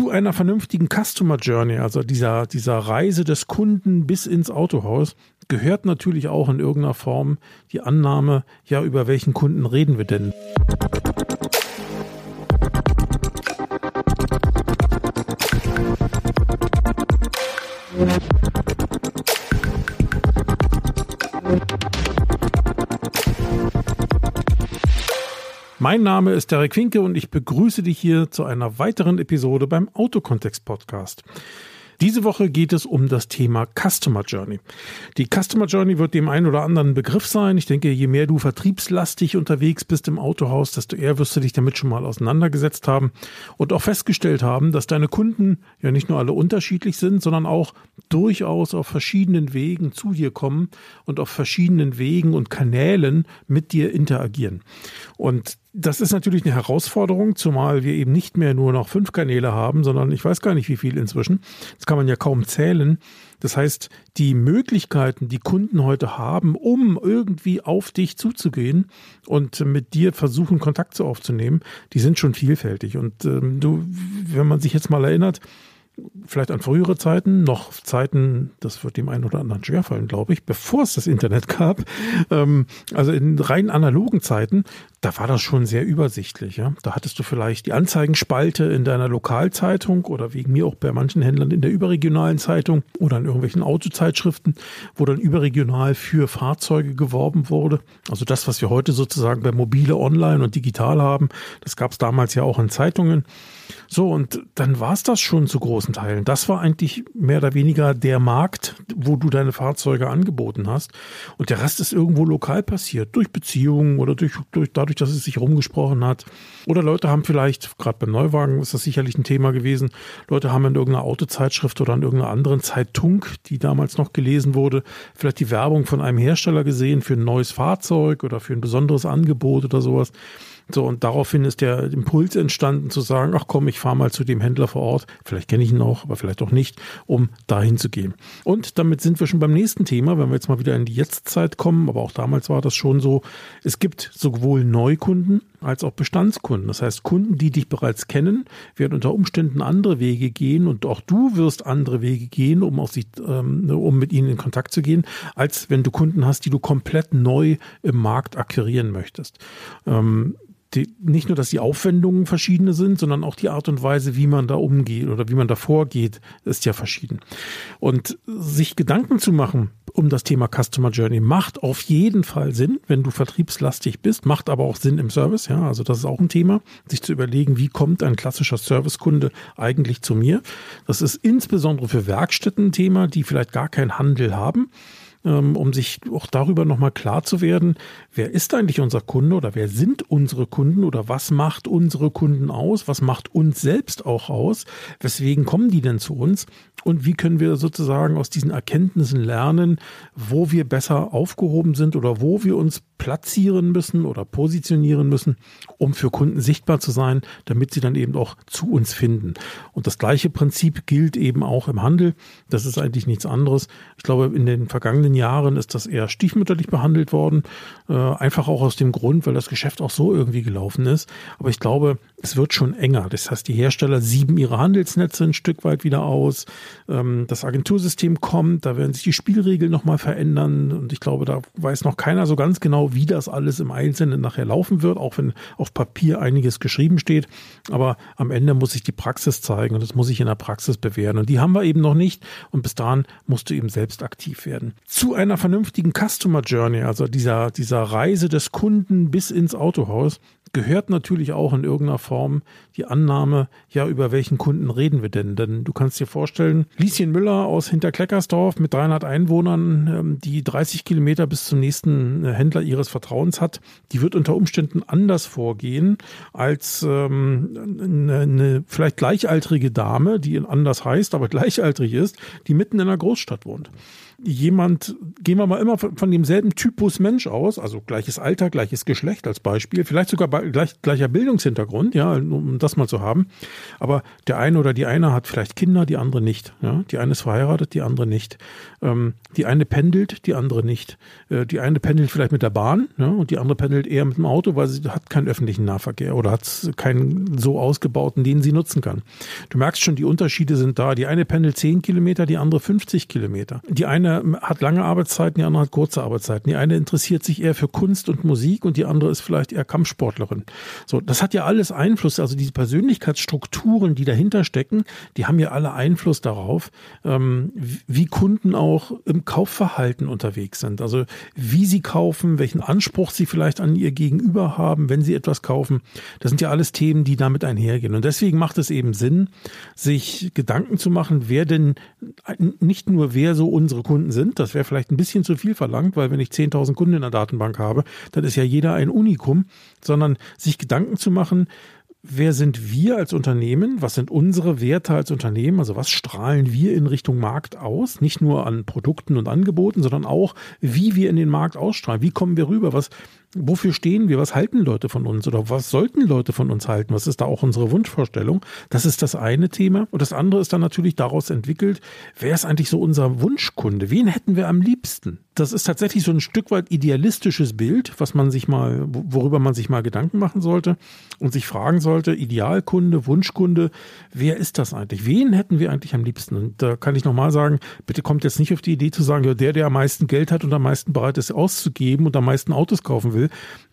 zu einer vernünftigen Customer Journey, also dieser, dieser Reise des Kunden bis ins Autohaus, gehört natürlich auch in irgendeiner Form die Annahme, ja, über welchen Kunden reden wir denn? Mein Name ist Derek Winke und ich begrüße dich hier zu einer weiteren Episode beim Autokontext Podcast. Diese Woche geht es um das Thema Customer Journey. Die Customer Journey wird dem einen oder anderen Begriff sein. Ich denke, je mehr du vertriebslastig unterwegs bist im Autohaus, desto eher wirst du dich damit schon mal auseinandergesetzt haben und auch festgestellt haben, dass deine Kunden ja nicht nur alle unterschiedlich sind, sondern auch durchaus auf verschiedenen Wegen zu dir kommen und auf verschiedenen Wegen und Kanälen mit dir interagieren. Und das ist natürlich eine Herausforderung, zumal wir eben nicht mehr nur noch fünf Kanäle haben, sondern ich weiß gar nicht, wie viel inzwischen. Das kann man ja kaum zählen. Das heißt, die Möglichkeiten, die Kunden heute haben, um irgendwie auf dich zuzugehen und mit dir versuchen, Kontakt aufzunehmen, die sind schon vielfältig. Und ähm, du, wenn man sich jetzt mal erinnert, vielleicht an frühere Zeiten, noch Zeiten, das wird dem einen oder anderen schwerfallen, glaube ich, bevor es das Internet gab, ähm, also in rein analogen Zeiten, da war das schon sehr übersichtlich. Ja? Da hattest du vielleicht die Anzeigenspalte in deiner Lokalzeitung oder wegen mir auch bei manchen Händlern in der überregionalen Zeitung oder in irgendwelchen Autozeitschriften, wo dann überregional für Fahrzeuge geworben wurde. Also das, was wir heute sozusagen bei mobile Online und digital haben, das gab es damals ja auch in Zeitungen. So, und dann war es das schon zu großen Teilen. Das war eigentlich mehr oder weniger der Markt, wo du deine Fahrzeuge angeboten hast. Und der Rest ist irgendwo lokal passiert, durch Beziehungen oder durch, durch dadurch, dass es sich rumgesprochen hat. Oder Leute haben vielleicht, gerade beim Neuwagen ist das sicherlich ein Thema gewesen, Leute haben in irgendeiner Autozeitschrift oder in irgendeiner anderen Zeitung, die damals noch gelesen wurde, vielleicht die Werbung von einem Hersteller gesehen für ein neues Fahrzeug oder für ein besonderes Angebot oder sowas. So, und daraufhin ist der Impuls entstanden zu sagen, ach komm, ich fahre mal zu dem Händler vor Ort, vielleicht kenne ich ihn auch, aber vielleicht auch nicht, um dahin zu gehen. Und damit sind wir schon beim nächsten Thema, wenn wir jetzt mal wieder in die Jetztzeit kommen, aber auch damals war das schon so, es gibt sowohl Neukunden als auch Bestandskunden. Das heißt, Kunden, die dich bereits kennen, werden unter Umständen andere Wege gehen und auch du wirst andere Wege gehen, um, auf sich, ähm, um mit ihnen in Kontakt zu gehen, als wenn du Kunden hast, die du komplett neu im Markt akquirieren möchtest. Ähm, die, nicht nur, dass die Aufwendungen verschiedene sind, sondern auch die Art und Weise, wie man da umgeht oder wie man da vorgeht, ist ja verschieden. Und sich Gedanken zu machen um das Thema Customer Journey macht auf jeden Fall Sinn, wenn du vertriebslastig bist, macht aber auch Sinn im Service, ja, also das ist auch ein Thema, sich zu überlegen, wie kommt ein klassischer Servicekunde eigentlich zu mir. Das ist insbesondere für Werkstätten ein Thema, die vielleicht gar keinen Handel haben um sich auch darüber nochmal klar zu werden, wer ist eigentlich unser Kunde oder wer sind unsere Kunden oder was macht unsere Kunden aus, was macht uns selbst auch aus, weswegen kommen die denn zu uns und wie können wir sozusagen aus diesen Erkenntnissen lernen, wo wir besser aufgehoben sind oder wo wir uns platzieren müssen oder positionieren müssen, um für Kunden sichtbar zu sein, damit sie dann eben auch zu uns finden. Und das gleiche Prinzip gilt eben auch im Handel. Das ist eigentlich nichts anderes. Ich glaube, in den vergangenen Jahren ist das eher stiefmütterlich behandelt worden. Äh, einfach auch aus dem Grund, weil das Geschäft auch so irgendwie gelaufen ist. Aber ich glaube, es wird schon enger. Das heißt, die Hersteller sieben ihre Handelsnetze ein Stück weit wieder aus. Ähm, das Agentursystem kommt, da werden sich die Spielregeln nochmal verändern. Und ich glaube, da weiß noch keiner so ganz genau, wie das alles im Einzelnen nachher laufen wird, auch wenn auf Papier einiges geschrieben steht. Aber am Ende muss sich die Praxis zeigen und das muss sich in der Praxis bewähren. Und die haben wir eben noch nicht. Und bis dahin musst du eben selbst aktiv werden. Zu einer vernünftigen Customer Journey, also dieser, dieser Reise des Kunden bis ins Autohaus, gehört natürlich auch in irgendeiner Form die Annahme, ja, über welchen Kunden reden wir denn? Denn du kannst dir vorstellen, Lieschen Müller aus Hinterkleckersdorf mit 300 Einwohnern, ähm, die 30 Kilometer bis zum nächsten äh, Händler ihres Vertrauens hat, die wird unter Umständen anders vorgehen als ähm, eine, eine vielleicht gleichaltrige Dame, die anders heißt, aber gleichaltrig ist, die mitten in einer Großstadt wohnt. Jemand, gehen wir mal immer von demselben Typus Mensch aus, also gleiches Alter, gleiches Geschlecht als Beispiel, vielleicht sogar gleich, gleicher Bildungshintergrund, ja, um das mal zu haben. Aber der eine oder die eine hat vielleicht Kinder, die andere nicht. Ja? Die eine ist verheiratet, die andere nicht. Ähm, die eine pendelt, die andere nicht. Äh, die eine pendelt vielleicht mit der Bahn ja? und die andere pendelt eher mit dem Auto, weil sie hat keinen öffentlichen Nahverkehr oder hat keinen so ausgebauten, den sie nutzen kann. Du merkst schon, die Unterschiede sind da. Die eine pendelt 10 Kilometer, die andere 50 Kilometer. Die eine hat lange Arbeitszeiten, die andere hat kurze Arbeitszeiten. Die eine interessiert sich eher für Kunst und Musik und die andere ist vielleicht eher Kampfsportlerin. So, das hat ja alles Einfluss. Also diese Persönlichkeitsstrukturen, die dahinter stecken, die haben ja alle Einfluss darauf, ähm, wie Kunden auch im Kaufverhalten unterwegs sind. Also wie sie kaufen, welchen Anspruch sie vielleicht an ihr Gegenüber haben, wenn sie etwas kaufen. Das sind ja alles Themen, die damit einhergehen. Und deswegen macht es eben Sinn, sich Gedanken zu machen, wer denn nicht nur wer so unsere Kunden sind, das wäre vielleicht ein bisschen zu viel verlangt, weil wenn ich 10.000 Kunden in der Datenbank habe, dann ist ja jeder ein Unikum, sondern sich Gedanken zu machen, wer sind wir als Unternehmen? Was sind unsere Werte als Unternehmen? Also was strahlen wir in Richtung Markt aus? Nicht nur an Produkten und Angeboten, sondern auch, wie wir in den Markt ausstrahlen. Wie kommen wir rüber? Was, wofür stehen wir? Was halten Leute von uns? Oder was sollten Leute von uns halten? Was ist da auch unsere Wunschvorstellung? Das ist das eine Thema. Und das andere ist dann natürlich daraus entwickelt, wer ist eigentlich so unser Wunschkunde? Wen hätten wir am liebsten? das ist tatsächlich so ein Stück weit idealistisches Bild, was man sich mal, worüber man sich mal Gedanken machen sollte und sich fragen sollte, Idealkunde, Wunschkunde, wer ist das eigentlich? Wen hätten wir eigentlich am liebsten? Und da kann ich nochmal sagen, bitte kommt jetzt nicht auf die Idee zu sagen, ja, der, der am meisten Geld hat und am meisten bereit ist auszugeben und am meisten Autos kaufen will,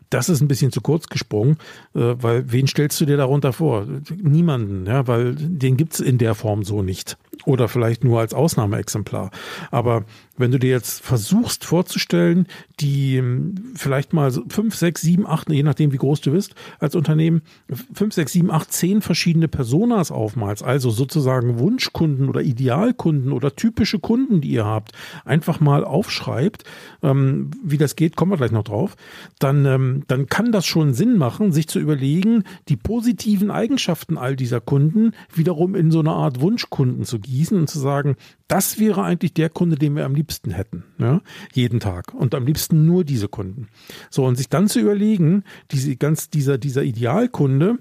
das ist ein bisschen zu kurz gesprungen, äh, weil wen stellst du dir darunter vor? Niemanden, ja, weil den gibt's in der Form so nicht. Oder vielleicht nur als Ausnahmeexemplar. Aber wenn du dir jetzt versuchst vorzustellen, die ähm, vielleicht mal fünf, sechs, sieben, acht, je nachdem wie groß du bist als Unternehmen, fünf, sechs, sieben, acht, zehn verschiedene Personas aufmalst, also sozusagen Wunschkunden oder Idealkunden oder typische Kunden, die ihr habt, einfach mal aufschreibt, ähm, wie das geht, kommen wir gleich noch drauf, dann, ähm, dann kann das schon Sinn machen, sich zu überlegen, die positiven Eigenschaften all dieser Kunden wiederum in so eine Art Wunschkunden zu gießen und zu sagen, das wäre eigentlich der Kunde, den wir am liebsten hätten, ja, jeden Tag und am liebsten nur diese Kunden. So und sich dann zu überlegen, diese ganz dieser dieser Idealkunde,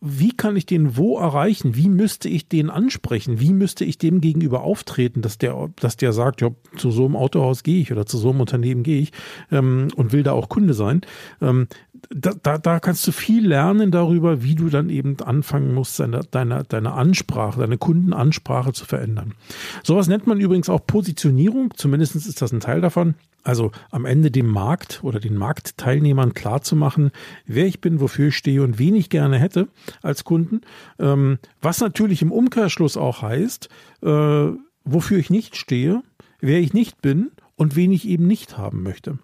wie kann ich den wo erreichen? Wie müsste ich den ansprechen? Wie müsste ich dem gegenüber auftreten, dass der dass der sagt, ja, zu so einem Autohaus gehe ich oder zu so einem Unternehmen gehe ich ähm, und will da auch Kunde sein. Ähm, da, da, da kannst du viel lernen darüber, wie du dann eben anfangen musst, deine, deine, deine Ansprache, deine Kundenansprache zu verändern. Sowas nennt man übrigens auch Positionierung, zumindest ist das ein Teil davon. Also am Ende dem Markt oder den Marktteilnehmern klar zu machen, wer ich bin, wofür ich stehe und wen ich gerne hätte als Kunden. Ähm, was natürlich im Umkehrschluss auch heißt, äh, wofür ich nicht stehe, wer ich nicht bin und wen ich eben nicht haben möchte.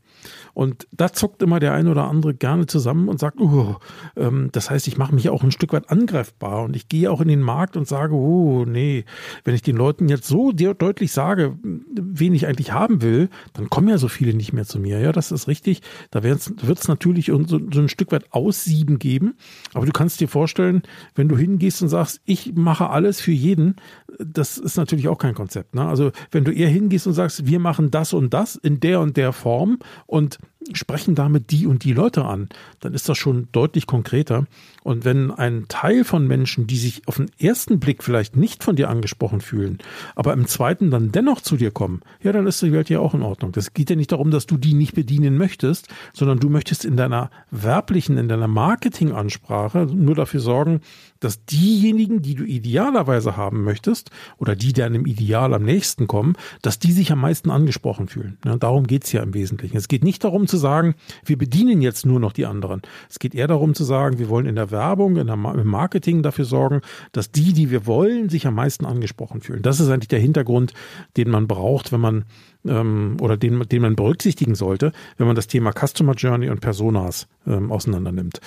Und da zuckt immer der eine oder andere gerne zusammen und sagt, uh, ähm, das heißt, ich mache mich auch ein Stück weit angreifbar und ich gehe auch in den Markt und sage, oh, nee, wenn ich den Leuten jetzt so deutlich sage, wen ich eigentlich haben will, dann kommen ja so viele nicht mehr zu mir. Ja, das ist richtig. Da wird es natürlich so, so ein Stück weit Aussieben geben. Aber du kannst dir vorstellen, wenn du hingehst und sagst, ich mache alles für jeden, das ist natürlich auch kein Konzept. Ne? Also wenn du eher hingehst und sagst, wir machen das und das in der und der Form und sprechen damit die und die Leute an, dann ist das schon deutlich konkreter. Und wenn ein Teil von Menschen, die sich auf den ersten Blick vielleicht nicht von dir angesprochen fühlen, aber im zweiten dann dennoch zu dir kommen, ja, dann ist die Welt ja auch in Ordnung. Das geht ja nicht darum, dass du die nicht bedienen möchtest, sondern du möchtest in deiner werblichen, in deiner Marketingansprache nur dafür sorgen, dass diejenigen, die du idealerweise haben möchtest oder die deinem Ideal am nächsten kommen, dass die sich am meisten angesprochen fühlen. Ja, darum geht's ja im Wesentlichen. Es geht nicht darum zu sagen, wir bedienen jetzt nur noch die anderen. Es geht eher darum zu sagen, wir wollen in der Werbung, in der, im Marketing dafür sorgen, dass die, die wir wollen, sich am meisten angesprochen fühlen. Das ist eigentlich der Hintergrund, den man braucht, wenn man ähm, oder den, den man berücksichtigen sollte, wenn man das Thema Customer Journey und Personas ähm, auseinander nimmt.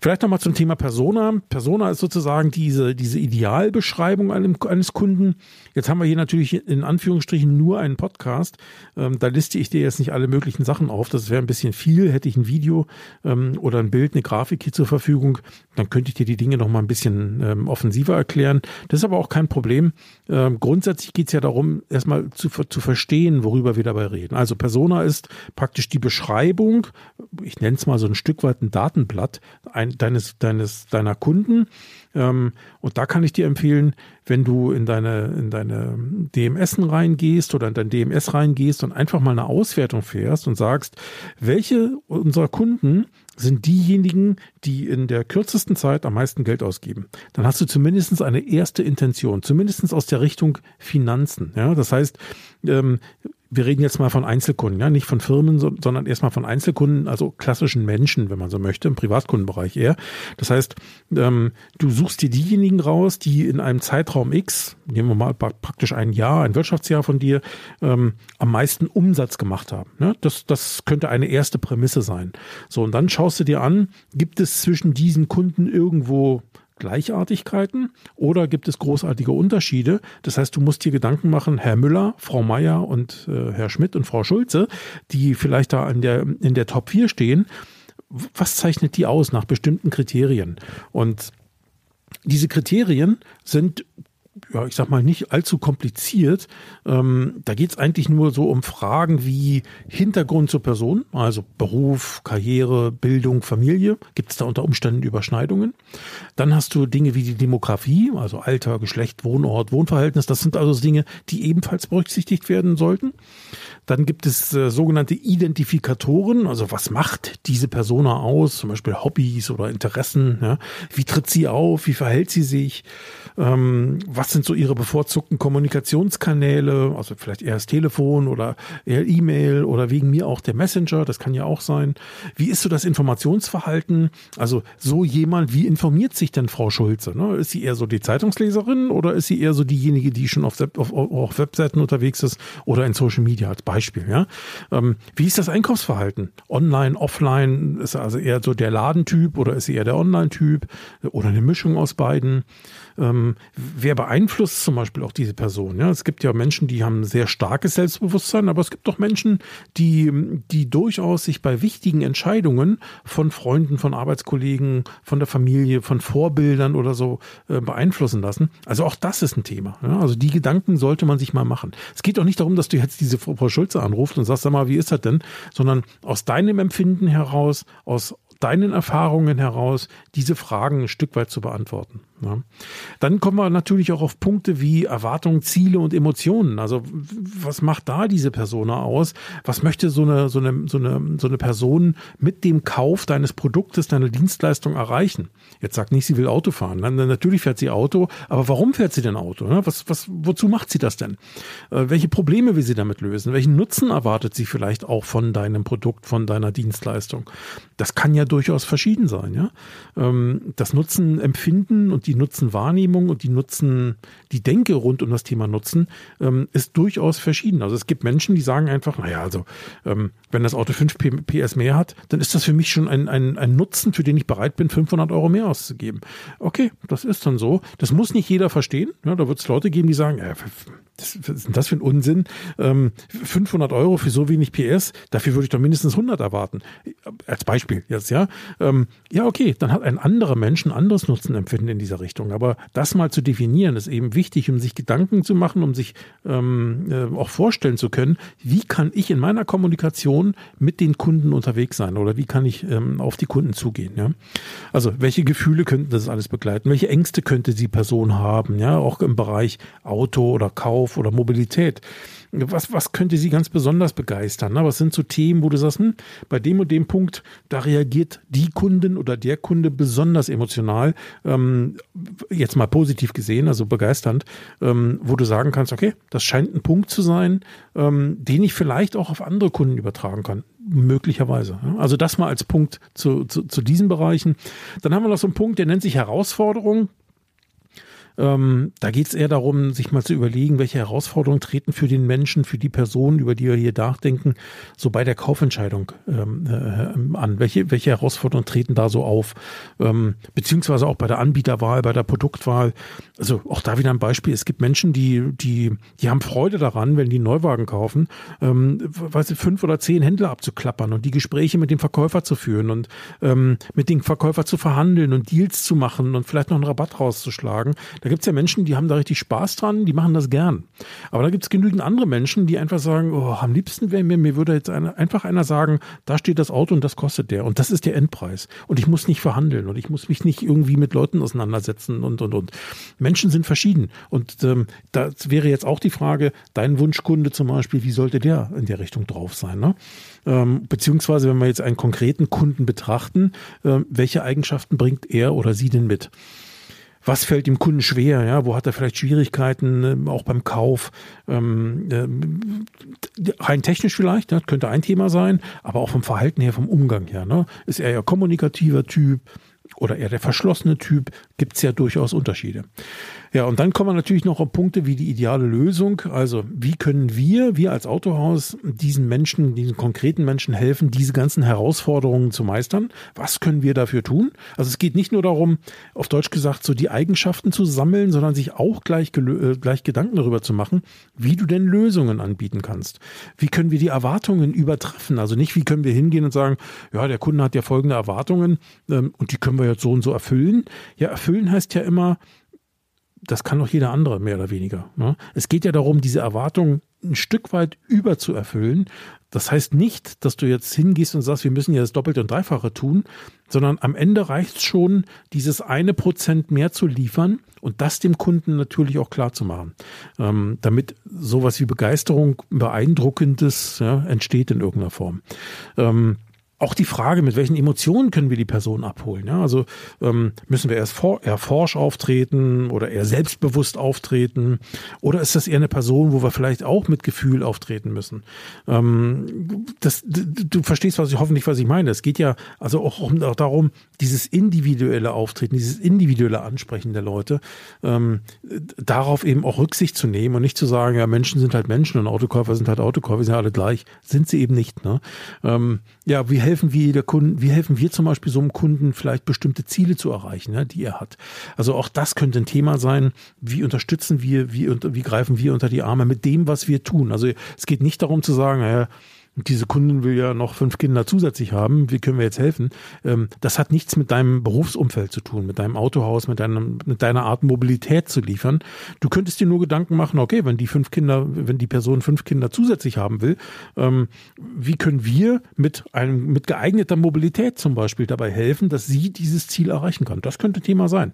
Vielleicht nochmal zum Thema Persona. Persona ist sozusagen diese, diese Idealbeschreibung eines Kunden. Jetzt haben wir hier natürlich in Anführungsstrichen nur einen Podcast. Ähm, da liste ich dir jetzt nicht alle möglichen Sachen auf. Das wäre ein bisschen viel. Hätte ich ein Video ähm, oder ein Bild, eine Grafik hier zur Verfügung, dann könnte ich dir die Dinge nochmal ein bisschen ähm, offensiver erklären. Das ist aber auch kein Problem. Ähm, grundsätzlich geht es ja darum, erstmal zu, zu verstehen, worüber wir dabei reden. Also Persona ist praktisch die Beschreibung, ich nenne es mal so ein Stück weit ein Datenblatt ein, deines, deines, deiner Kunden. Ähm, und da kann ich dir empfehlen, wenn du in deine, in deine DMS reingehst oder in dein DMS reingehst und einfach mal eine Auswertung fährst und sagst, welche unserer Kunden sind diejenigen, die in der kürzesten Zeit am meisten Geld ausgeben. Dann hast du zumindest eine erste Intention, zumindest aus der Richtung Finanzen. Ja, das heißt, ähm, wir reden jetzt mal von Einzelkunden, ja, nicht von Firmen, sondern erstmal von Einzelkunden, also klassischen Menschen, wenn man so möchte, im Privatkundenbereich eher. Das heißt, ähm, du suchst dir diejenigen raus, die in einem Zeitraum X, nehmen wir mal praktisch ein Jahr, ein Wirtschaftsjahr von dir, ähm, am meisten Umsatz gemacht haben. Ne? Das, das könnte eine erste Prämisse sein. So, und dann schaust du dir an, gibt es zwischen diesen Kunden irgendwo Gleichartigkeiten oder gibt es großartige Unterschiede? Das heißt, du musst dir Gedanken machen, Herr Müller, Frau Meier und äh, Herr Schmidt und Frau Schulze, die vielleicht da in der, in der Top 4 stehen. Was zeichnet die aus nach bestimmten Kriterien? Und diese Kriterien sind ja, ich sag mal, nicht allzu kompliziert. Ähm, da geht es eigentlich nur so um Fragen wie Hintergrund zur Person, also Beruf, Karriere, Bildung, Familie. Gibt es da unter Umständen Überschneidungen? Dann hast du Dinge wie die Demografie, also Alter, Geschlecht, Wohnort, Wohnverhältnis. Das sind also Dinge, die ebenfalls berücksichtigt werden sollten. Dann gibt es äh, sogenannte Identifikatoren, also was macht diese Persona aus, zum Beispiel Hobbys oder Interessen. Ja? Wie tritt sie auf? Wie verhält sie sich? Ähm, was sind so ihre bevorzugten Kommunikationskanäle? Also vielleicht eher das Telefon oder eher E-Mail oder wegen mir auch der Messenger, das kann ja auch sein. Wie ist so das Informationsverhalten? Also so jemand, wie informiert sich denn Frau Schulze? Ne? Ist sie eher so die Zeitungsleserin oder ist sie eher so diejenige, die schon auf, auf, auf Webseiten unterwegs ist oder in Social Media als Beispiel? Ja? Ähm, wie ist das Einkaufsverhalten? Online, offline? Ist also eher so der Ladentyp oder ist sie eher der Online-Typ oder eine Mischung aus beiden? Ähm, wer beeinflusst zum Beispiel auch diese Person? Ja, es gibt ja Menschen, die haben sehr starkes Selbstbewusstsein, aber es gibt auch Menschen, die, die durchaus sich bei wichtigen Entscheidungen von Freunden, von Arbeitskollegen, von der Familie, von Vorbildern oder so äh, beeinflussen lassen. Also auch das ist ein Thema. Ja? Also die Gedanken sollte man sich mal machen. Es geht auch nicht darum, dass du jetzt diese Frau Schulze anrufst und sagst, sag mal, wie ist das denn? Sondern aus deinem Empfinden heraus, aus deinen Erfahrungen heraus, diese Fragen ein Stück weit zu beantworten. Ja. Dann kommen wir natürlich auch auf Punkte wie Erwartungen, Ziele und Emotionen. Also was macht da diese Persona aus? Was möchte so eine, so eine, so eine, so eine Person mit dem Kauf deines Produktes, deiner Dienstleistung erreichen? Jetzt sagt nicht, sie will Auto fahren. Dann, natürlich fährt sie Auto, aber warum fährt sie denn Auto? Was, was, wozu macht sie das denn? Äh, welche Probleme will sie damit lösen? Welchen Nutzen erwartet sie vielleicht auch von deinem Produkt, von deiner Dienstleistung? Das kann ja durchaus verschieden sein. Ja? Ähm, das Nutzen empfinden und die Nutzenwahrnehmung und die Nutzen, die Denke rund um das Thema Nutzen ähm, ist durchaus verschieden. Also es gibt Menschen, die sagen einfach, naja, also ähm, wenn das Auto 5 PS mehr hat, dann ist das für mich schon ein, ein, ein Nutzen, für den ich bereit bin, 500 Euro mehr auszugeben. Okay, das ist dann so. Das muss nicht jeder verstehen. Ja, da wird es Leute geben, die sagen, ja, das, was ist denn das für ein Unsinn? Ähm, 500 Euro für so wenig PS, dafür würde ich doch mindestens 100 erwarten. Als Beispiel jetzt, ja. Ähm, ja, okay, dann hat ein anderer Mensch ein anderes Nutzenempfinden in dieser Richtung. Aber das mal zu definieren, ist eben wichtig, um sich Gedanken zu machen, um sich ähm, äh, auch vorstellen zu können, wie kann ich in meiner Kommunikation mit den Kunden unterwegs sein oder wie kann ich ähm, auf die Kunden zugehen, ja. Also, welche Gefühle könnten das alles begleiten? Welche Ängste könnte die Person haben, ja, auch im Bereich Auto oder Kauf oder Mobilität. Was, was könnte Sie ganz besonders begeistern? Ne? Was sind so Themen, wo du sagst, hm, bei dem und dem Punkt, da reagiert die Kundin oder der Kunde besonders emotional, ähm, jetzt mal positiv gesehen, also begeisternd, ähm, wo du sagen kannst, okay, das scheint ein Punkt zu sein, ähm, den ich vielleicht auch auf andere Kunden übertragen kann möglicherweise. Also das mal als Punkt zu, zu, zu diesen Bereichen. Dann haben wir noch so einen Punkt, der nennt sich Herausforderung. Ähm, da geht es eher darum, sich mal zu überlegen, welche Herausforderungen treten für den Menschen, für die Person, über die wir hier nachdenken, so bei der Kaufentscheidung ähm, äh, an. Welche, welche Herausforderungen treten da so auf? Ähm, beziehungsweise auch bei der Anbieterwahl, bei der Produktwahl. Also auch da wieder ein Beispiel. Es gibt Menschen, die, die, die haben Freude daran, wenn die einen Neuwagen kaufen, ähm, weiß ich, fünf oder zehn Händler abzuklappern und die Gespräche mit dem Verkäufer zu führen und ähm, mit dem Verkäufer zu verhandeln und Deals zu machen und vielleicht noch einen Rabatt rauszuschlagen. Gibt es ja Menschen, die haben da richtig Spaß dran, die machen das gern. Aber da gibt es genügend andere Menschen, die einfach sagen, oh, am liebsten wäre mir, mir würde jetzt eine, einfach einer sagen, da steht das Auto und das kostet der und das ist der Endpreis. Und ich muss nicht verhandeln und ich muss mich nicht irgendwie mit Leuten auseinandersetzen und und und. Menschen sind verschieden. Und ähm, da wäre jetzt auch die Frage, dein Wunschkunde zum Beispiel, wie sollte der in der Richtung drauf sein? Ne? Ähm, beziehungsweise, wenn wir jetzt einen konkreten Kunden betrachten, äh, welche Eigenschaften bringt er oder sie denn mit? Was fällt dem Kunden schwer, ja, wo hat er vielleicht Schwierigkeiten, äh, auch beim Kauf, ähm, äh, rein technisch vielleicht, ja, könnte ein Thema sein, aber auch vom Verhalten her, vom Umgang her, ne? ist er ja kommunikativer Typ, oder eher der verschlossene Typ, gibt es ja durchaus Unterschiede. Ja, und dann kommen wir natürlich noch auf Punkte wie die ideale Lösung. Also, wie können wir, wir als Autohaus, diesen Menschen, diesen konkreten Menschen helfen, diese ganzen Herausforderungen zu meistern? Was können wir dafür tun? Also, es geht nicht nur darum, auf Deutsch gesagt, so die Eigenschaften zu sammeln, sondern sich auch gleich, äh, gleich Gedanken darüber zu machen, wie du denn Lösungen anbieten kannst. Wie können wir die Erwartungen übertreffen? Also nicht, wie können wir hingehen und sagen, ja, der Kunde hat ja folgende Erwartungen ähm, und die können wir jetzt so und so erfüllen. Ja, erfüllen heißt ja immer, das kann doch jeder andere, mehr oder weniger. Ne? Es geht ja darum, diese Erwartungen ein Stück weit über zu erfüllen. Das heißt nicht, dass du jetzt hingehst und sagst, wir müssen ja das Doppelte und Dreifache tun, sondern am Ende reicht es schon, dieses eine Prozent mehr zu liefern und das dem Kunden natürlich auch klar zu machen, ähm, damit sowas wie Begeisterung, Beeindruckendes ja, entsteht in irgendeiner Form. Ähm, auch die Frage, mit welchen Emotionen können wir die Person abholen. Ja? Also ähm, müssen wir erst for eher forsch auftreten oder eher selbstbewusst auftreten? Oder ist das eher eine Person, wo wir vielleicht auch mit Gefühl auftreten müssen? Ähm, das, du verstehst was ich hoffentlich, was ich meine. Es geht ja also auch, auch darum, dieses individuelle Auftreten, dieses individuelle Ansprechen der Leute, ähm, darauf eben auch Rücksicht zu nehmen und nicht zu sagen, ja, Menschen sind halt Menschen und Autokäufer sind halt Autokäufer, sind ja alle gleich. Sind sie eben nicht. Ne? Ähm, ja, wie helfen wir der Kunden, wie helfen wir zum Beispiel so einem Kunden vielleicht bestimmte Ziele zu erreichen, ja, die er hat. Also auch das könnte ein Thema sein. Wie unterstützen wir, wie, wie greifen wir unter die Arme mit dem, was wir tun? Also es geht nicht darum zu sagen, ja, diese Kundin will ja noch fünf Kinder zusätzlich haben, wie können wir jetzt helfen? Ähm, das hat nichts mit deinem Berufsumfeld zu tun, mit deinem Autohaus, mit, deinem, mit deiner Art Mobilität zu liefern. Du könntest dir nur Gedanken machen, okay, wenn die fünf Kinder, wenn die Person fünf Kinder zusätzlich haben will, ähm, wie können wir mit einem, mit geeigneter Mobilität zum Beispiel dabei helfen, dass sie dieses Ziel erreichen kann? Das könnte Thema sein.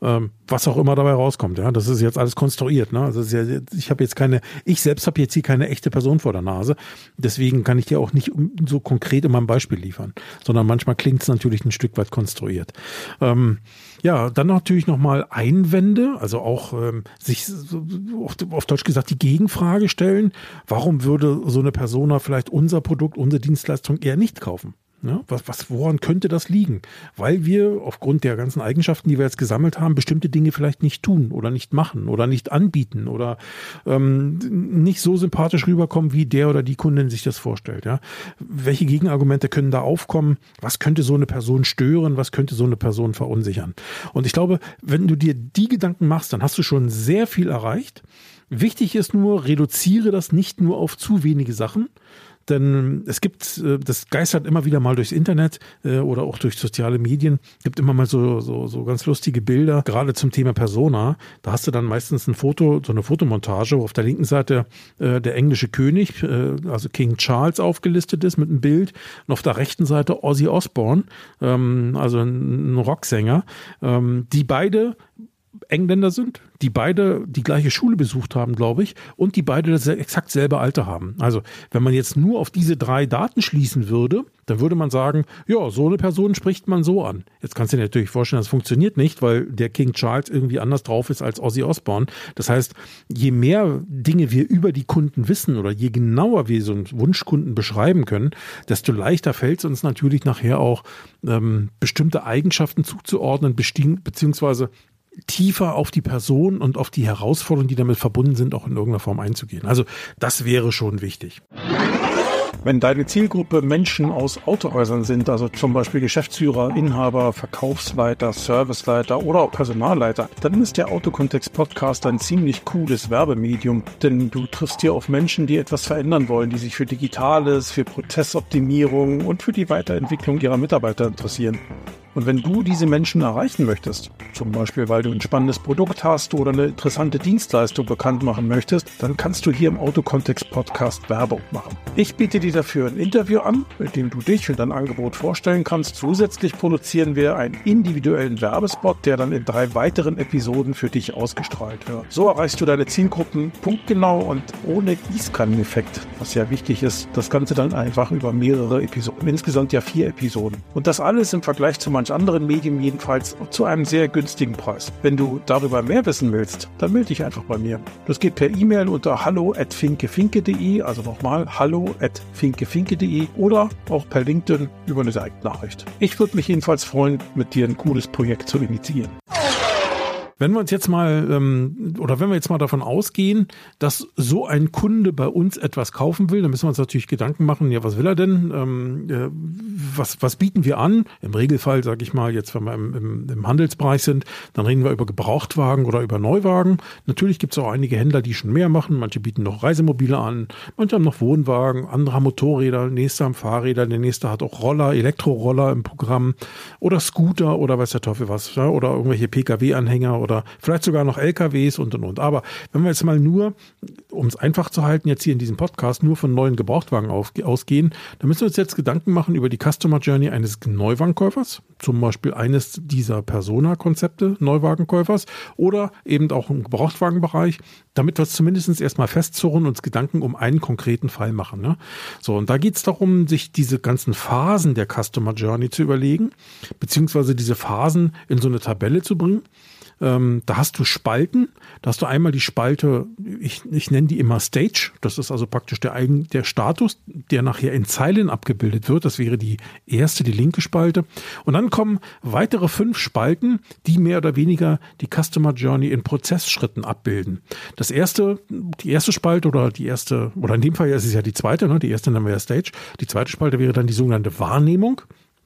Ähm, was auch immer dabei rauskommt, ja. Das ist jetzt alles konstruiert, ne? Also ja, ich habe jetzt keine, ich selbst habe jetzt hier keine echte Person vor der Nase. Deswegen kann ich dir auch nicht so konkret immer ein Beispiel liefern, sondern manchmal klingt es natürlich ein Stück weit konstruiert. Ähm, ja, dann natürlich nochmal Einwände, also auch ähm, sich auf Deutsch gesagt die Gegenfrage stellen, warum würde so eine Persona vielleicht unser Produkt, unsere Dienstleistung eher nicht kaufen? Ja, was, was, woran könnte das liegen? Weil wir aufgrund der ganzen Eigenschaften, die wir jetzt gesammelt haben, bestimmte Dinge vielleicht nicht tun oder nicht machen oder nicht anbieten oder ähm, nicht so sympathisch rüberkommen, wie der oder die Kundin sich das vorstellt. Ja? Welche Gegenargumente können da aufkommen? Was könnte so eine Person stören? Was könnte so eine Person verunsichern? Und ich glaube, wenn du dir die Gedanken machst, dann hast du schon sehr viel erreicht. Wichtig ist nur, reduziere das nicht nur auf zu wenige Sachen, denn es gibt, äh, das geistert immer wieder mal durchs Internet äh, oder auch durch soziale Medien, gibt immer mal so, so, so ganz lustige Bilder, gerade zum Thema Persona. Da hast du dann meistens ein Foto, so eine Fotomontage, wo auf der linken Seite äh, der englische König, also King Charles aufgelistet ist mit einem Bild und auf der rechten Seite Ozzy Osbourne, ähm, also ein Rocksänger, ähm, die beide Engländer sind, die beide die gleiche Schule besucht haben, glaube ich, und die beide das exakt selbe Alter haben. Also, wenn man jetzt nur auf diese drei Daten schließen würde, dann würde man sagen, ja, so eine Person spricht man so an. Jetzt kannst du dir natürlich vorstellen, das funktioniert nicht, weil der King Charles irgendwie anders drauf ist als Ozzy Osbourne. Das heißt, je mehr Dinge wir über die Kunden wissen oder je genauer wir so einen Wunschkunden beschreiben können, desto leichter fällt es uns natürlich nachher auch ähm, bestimmte Eigenschaften zuzuordnen, beziehungsweise tiefer auf die Person und auf die Herausforderungen, die damit verbunden sind, auch in irgendeiner Form einzugehen. Also das wäre schon wichtig. Wenn deine Zielgruppe Menschen aus Autohäusern sind, also zum Beispiel Geschäftsführer, Inhaber, Verkaufsleiter, Serviceleiter oder auch Personalleiter, dann ist der Autokontext Podcast ein ziemlich cooles Werbemedium, denn du triffst hier auf Menschen, die etwas verändern wollen, die sich für Digitales, für Prozessoptimierung und für die Weiterentwicklung ihrer Mitarbeiter interessieren. Und wenn du diese Menschen erreichen möchtest, zum Beispiel weil du ein spannendes Produkt hast oder eine interessante Dienstleistung bekannt machen möchtest, dann kannst du hier im Autokontext Podcast Werbung machen. Ich biete dir dafür ein Interview an, mit dem du dich und dein Angebot vorstellen kannst. Zusätzlich produzieren wir einen individuellen Werbespot, der dann in drei weiteren Episoden für dich ausgestrahlt wird. So erreichst du deine Zielgruppen punktgenau und ohne Gießkanneneffekt, was ja wichtig ist. Das Ganze dann einfach über mehrere Episoden. Insgesamt ja vier Episoden. Und das alles im Vergleich zu manch anderen Medien jedenfalls zu einem sehr günstigen Preis. Wenn du darüber mehr wissen willst, dann melde dich einfach bei mir. Das geht per E-Mail unter hallo at finkefinke.de, also nochmal hallo at finkefinke.de oder auch per LinkedIn über eine Direktnachricht. Ich würde mich jedenfalls freuen, mit dir ein cooles Projekt zu initiieren. Wenn wir uns jetzt mal ähm, oder wenn wir jetzt mal davon ausgehen, dass so ein Kunde bei uns etwas kaufen will, dann müssen wir uns natürlich Gedanken machen, ja, was will er denn? Ähm, äh, was, was bieten wir an? Im Regelfall, sage ich mal, jetzt wenn wir im, im, im Handelsbereich sind, dann reden wir über Gebrauchtwagen oder über Neuwagen. Natürlich gibt es auch einige Händler, die schon mehr machen. Manche bieten noch Reisemobile an, manche haben noch Wohnwagen, andere haben Motorräder, nächste haben Fahrräder, der nächste hat auch Roller, Elektroroller im Programm oder Scooter oder weiß der Teufel was, oder irgendwelche Pkw-Anhänger oder oder vielleicht sogar noch LKWs und und und. Aber wenn wir jetzt mal nur, um es einfach zu halten, jetzt hier in diesem Podcast nur von neuen Gebrauchtwagen auf, ausgehen, dann müssen wir uns jetzt Gedanken machen über die Customer Journey eines Neuwagenkäufers, zum Beispiel eines dieser Persona-Konzepte Neuwagenkäufers oder eben auch im Gebrauchtwagenbereich, damit wir es zumindest erstmal festzurren und uns Gedanken um einen konkreten Fall machen. Ne? So, und da geht es darum, sich diese ganzen Phasen der Customer Journey zu überlegen, beziehungsweise diese Phasen in so eine Tabelle zu bringen. Ähm, da hast du Spalten. Da hast du einmal die Spalte, ich, ich nenne die immer Stage. Das ist also praktisch der, eigen, der Status, der nachher in Zeilen abgebildet wird. Das wäre die erste, die linke Spalte. Und dann kommen weitere fünf Spalten, die mehr oder weniger die Customer Journey in Prozessschritten abbilden. Das erste, die erste Spalte oder die erste, oder in dem Fall ist es ja die zweite, ne? die erste nennen wir ja Stage. Die zweite Spalte wäre dann die sogenannte Wahrnehmung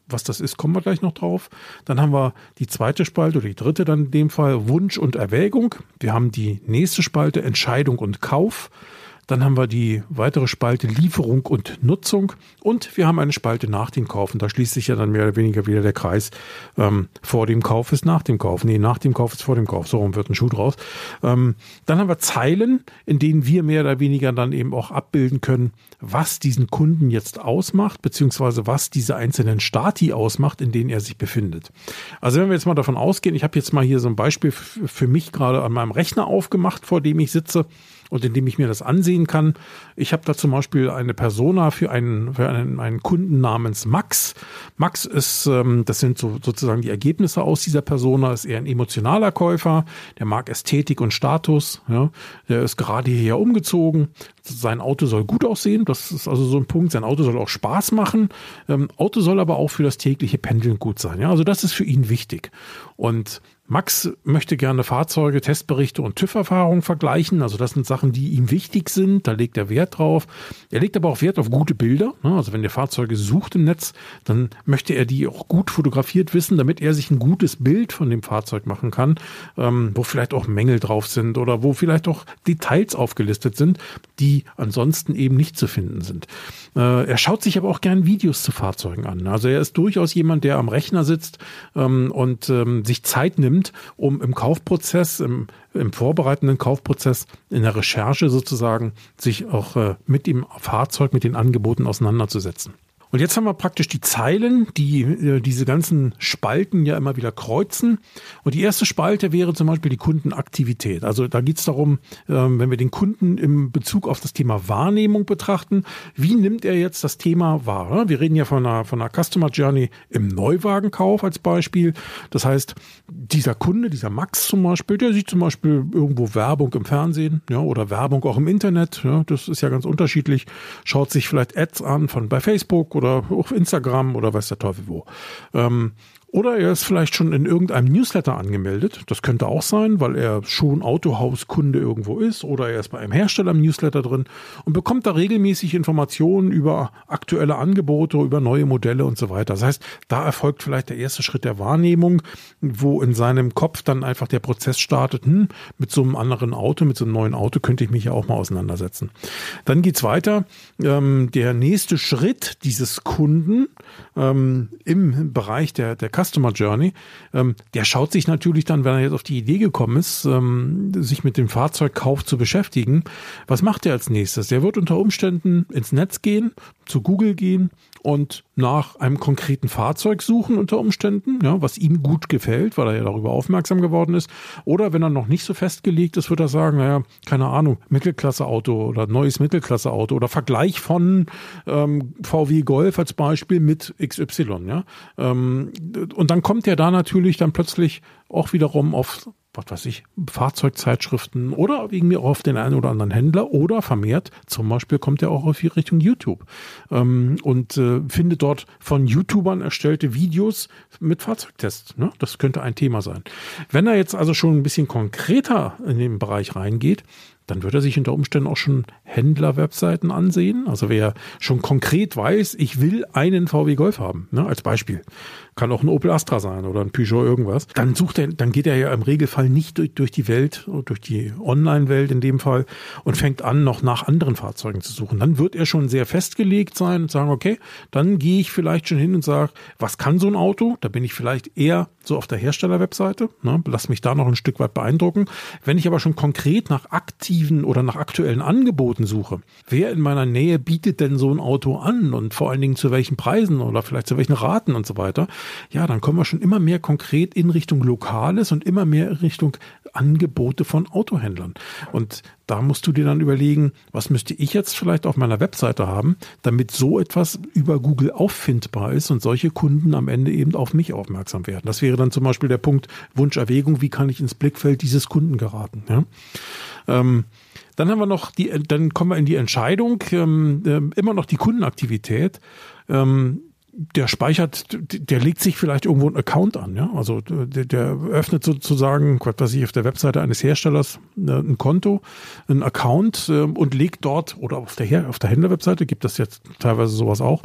was das ist, kommen wir gleich noch drauf. Dann haben wir die zweite Spalte oder die dritte dann in dem Fall Wunsch und Erwägung. Wir haben die nächste Spalte Entscheidung und Kauf. Dann haben wir die weitere Spalte Lieferung und Nutzung und wir haben eine Spalte nach dem Kauf. Und da schließt sich ja dann mehr oder weniger wieder der Kreis. Ähm, vor dem Kauf ist nach dem Kauf. Nee, nach dem Kauf ist vor dem Kauf. So rum wird ein Schuh draus. Ähm, dann haben wir Zeilen, in denen wir mehr oder weniger dann eben auch abbilden können, was diesen Kunden jetzt ausmacht, beziehungsweise was diese einzelnen Stati ausmacht, in denen er sich befindet. Also wenn wir jetzt mal davon ausgehen, ich habe jetzt mal hier so ein Beispiel für mich gerade an meinem Rechner aufgemacht, vor dem ich sitze und indem ich mir das ansehen kann. Ich habe da zum Beispiel eine Persona für einen, für einen, einen Kunden namens Max. Max ist, ähm, das sind so, sozusagen die Ergebnisse aus dieser Persona, ist eher ein emotionaler Käufer, der mag Ästhetik und Status, ja. der ist gerade hierher umgezogen, sein Auto soll gut aussehen, das ist also so ein Punkt, sein Auto soll auch Spaß machen, ähm, Auto soll aber auch für das tägliche Pendeln gut sein, ja, also das ist für ihn wichtig. Und Max möchte gerne Fahrzeuge, Testberichte und TÜV-Erfahrungen vergleichen. Also das sind Sachen, die ihm wichtig sind. Da legt er Wert drauf. Er legt aber auch Wert auf gute Bilder. Ne? Also wenn er Fahrzeuge sucht im Netz, dann möchte er die auch gut fotografiert wissen, damit er sich ein gutes Bild von dem Fahrzeug machen kann, ähm, wo vielleicht auch Mängel drauf sind oder wo vielleicht auch Details aufgelistet sind, die ansonsten eben nicht zu finden sind. Äh, er schaut sich aber auch gern Videos zu Fahrzeugen an. Also er ist durchaus jemand, der am Rechner sitzt ähm, und ähm, sich Zeit nimmt, nimmt, um im Kaufprozess, im, im vorbereitenden Kaufprozess, in der Recherche sozusagen, sich auch äh, mit dem Fahrzeug, mit den Angeboten auseinanderzusetzen. Und jetzt haben wir praktisch die Zeilen, die äh, diese ganzen Spalten ja immer wieder kreuzen. Und die erste Spalte wäre zum Beispiel die Kundenaktivität. Also da geht es darum, ähm, wenn wir den Kunden im Bezug auf das Thema Wahrnehmung betrachten, wie nimmt er jetzt das Thema wahr? Wir reden ja von einer, von einer Customer Journey im Neuwagenkauf als Beispiel. Das heißt, dieser Kunde, dieser Max zum Beispiel, der sieht zum Beispiel irgendwo Werbung im Fernsehen ja, oder Werbung auch im Internet. Ja, das ist ja ganz unterschiedlich. Schaut sich vielleicht Ads an von bei Facebook oder auf Instagram oder weiß der Teufel wo. Ähm, Oder er ist vielleicht schon in irgendeinem Newsletter angemeldet. Das könnte auch sein, weil er schon Autohauskunde irgendwo ist oder er ist bei einem Hersteller im Newsletter drin und bekommt da regelmäßig Informationen über aktuelle Angebote, über neue Modelle und so weiter. Das heißt, da erfolgt vielleicht der erste Schritt der Wahrnehmung, wo in seinem Kopf dann einfach der Prozess startet, hm, mit so einem anderen Auto, mit so einem neuen Auto könnte ich mich ja auch mal auseinandersetzen. Dann geht's weiter. Ähm, der nächste Schritt dieses Kunden ähm, im Bereich der, der Customer Journey, ähm, der schaut sich natürlich dann, wenn er jetzt auf die Idee gekommen ist, ähm, sich mit dem Fahrzeugkauf zu beschäftigen, was macht er als nächstes? Der wird unter Umständen ins Netz gehen, zu Google gehen und nach einem konkreten Fahrzeug suchen unter Umständen, ja, was ihm gut gefällt, weil er ja darüber aufmerksam geworden ist. Oder wenn er noch nicht so festgelegt ist, wird er sagen, naja, keine Ahnung, Mittelklasse-Auto oder neues Mittelklasse-Auto oder Vergleich von ähm, VW Golf als Beispiel mit XY, ja. Ähm, und dann kommt er da natürlich dann plötzlich auch wiederum auf was weiß ich, Fahrzeugzeitschriften oder irgendwie auch auf den einen oder anderen Händler oder vermehrt, zum Beispiel kommt er auch auf die Richtung YouTube ähm, und äh, findet dort von YouTubern erstellte Videos mit Fahrzeugtests. Ne? Das könnte ein Thema sein. Wenn er jetzt also schon ein bisschen konkreter in den Bereich reingeht, dann wird er sich unter Umständen auch schon Händler-Webseiten ansehen. Also wer schon konkret weiß, ich will einen VW Golf haben, ne, als Beispiel. Kann auch ein Opel Astra sein oder ein Peugeot irgendwas. Dann sucht er, dann geht er ja im Regelfall nicht durch, durch die Welt, durch die Online-Welt in dem Fall und fängt an, noch nach anderen Fahrzeugen zu suchen. Dann wird er schon sehr festgelegt sein und sagen, okay, dann gehe ich vielleicht schon hin und sage, was kann so ein Auto? Da bin ich vielleicht eher so auf der Hersteller-Webseite. Ne, lass mich da noch ein Stück weit beeindrucken. Wenn ich aber schon konkret nach aktiv aktiven oder nach aktuellen Angeboten suche, wer in meiner Nähe bietet denn so ein Auto an und vor allen Dingen zu welchen Preisen oder vielleicht zu welchen Raten und so weiter, ja, dann kommen wir schon immer mehr konkret in Richtung Lokales und immer mehr in Richtung Angebote von Autohändlern. Und da musst du dir dann überlegen, was müsste ich jetzt vielleicht auf meiner Webseite haben, damit so etwas über Google auffindbar ist und solche Kunden am Ende eben auf mich aufmerksam werden. Das wäre dann zum Beispiel der Punkt Wunscherwägung, wie kann ich ins Blickfeld dieses Kunden geraten. Ja? Ähm, dann haben wir noch die, dann kommen wir in die Entscheidung, ähm, äh, immer noch die Kundenaktivität. Ähm, der speichert, der legt sich vielleicht irgendwo einen Account an, ja. Also der, der öffnet sozusagen, was weiß ich, auf der Webseite eines Herstellers äh, ein Konto, ein Account äh, und legt dort, oder auf der, auf der Händlerwebseite gibt das jetzt teilweise sowas auch,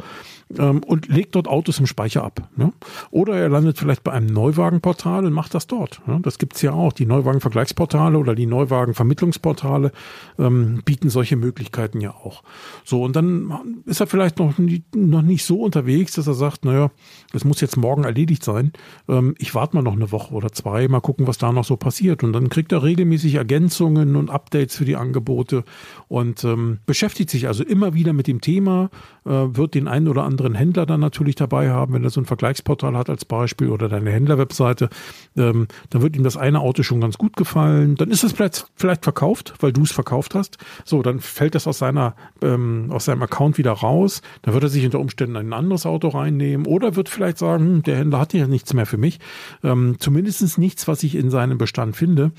ähm, und legt dort Autos im Speicher ab. Ne? Oder er landet vielleicht bei einem Neuwagenportal und macht das dort. Ne? Das gibt's ja auch. Die Neuwagenvergleichsportale oder die Neuwagenvermittlungsportale ähm, bieten solche Möglichkeiten ja auch. So, und dann ist er vielleicht noch, nie, noch nicht so unterwegs, dass er sagt, naja, das muss jetzt morgen erledigt sein. Ähm, ich warte mal noch eine Woche oder zwei, mal gucken, was da noch so passiert. Und dann kriegt er regelmäßig Ergänzungen und Updates für die Angebote und ähm, beschäftigt sich also immer wieder mit dem Thema, äh, wird den einen oder anderen Händler dann natürlich dabei haben, wenn er so ein Vergleichsportal hat als Beispiel oder deine Händlerwebseite, ähm, dann wird ihm das eine Auto schon ganz gut gefallen. Dann ist es vielleicht, vielleicht verkauft, weil du es verkauft hast. So, dann fällt das aus seiner ähm, aus seinem Account wieder raus. Dann wird er sich unter Umständen ein anderes Auto reinnehmen oder wird vielleicht sagen, hm, der Händler hat ja nichts mehr für mich. Ähm, zumindest nichts, was ich in seinem Bestand finde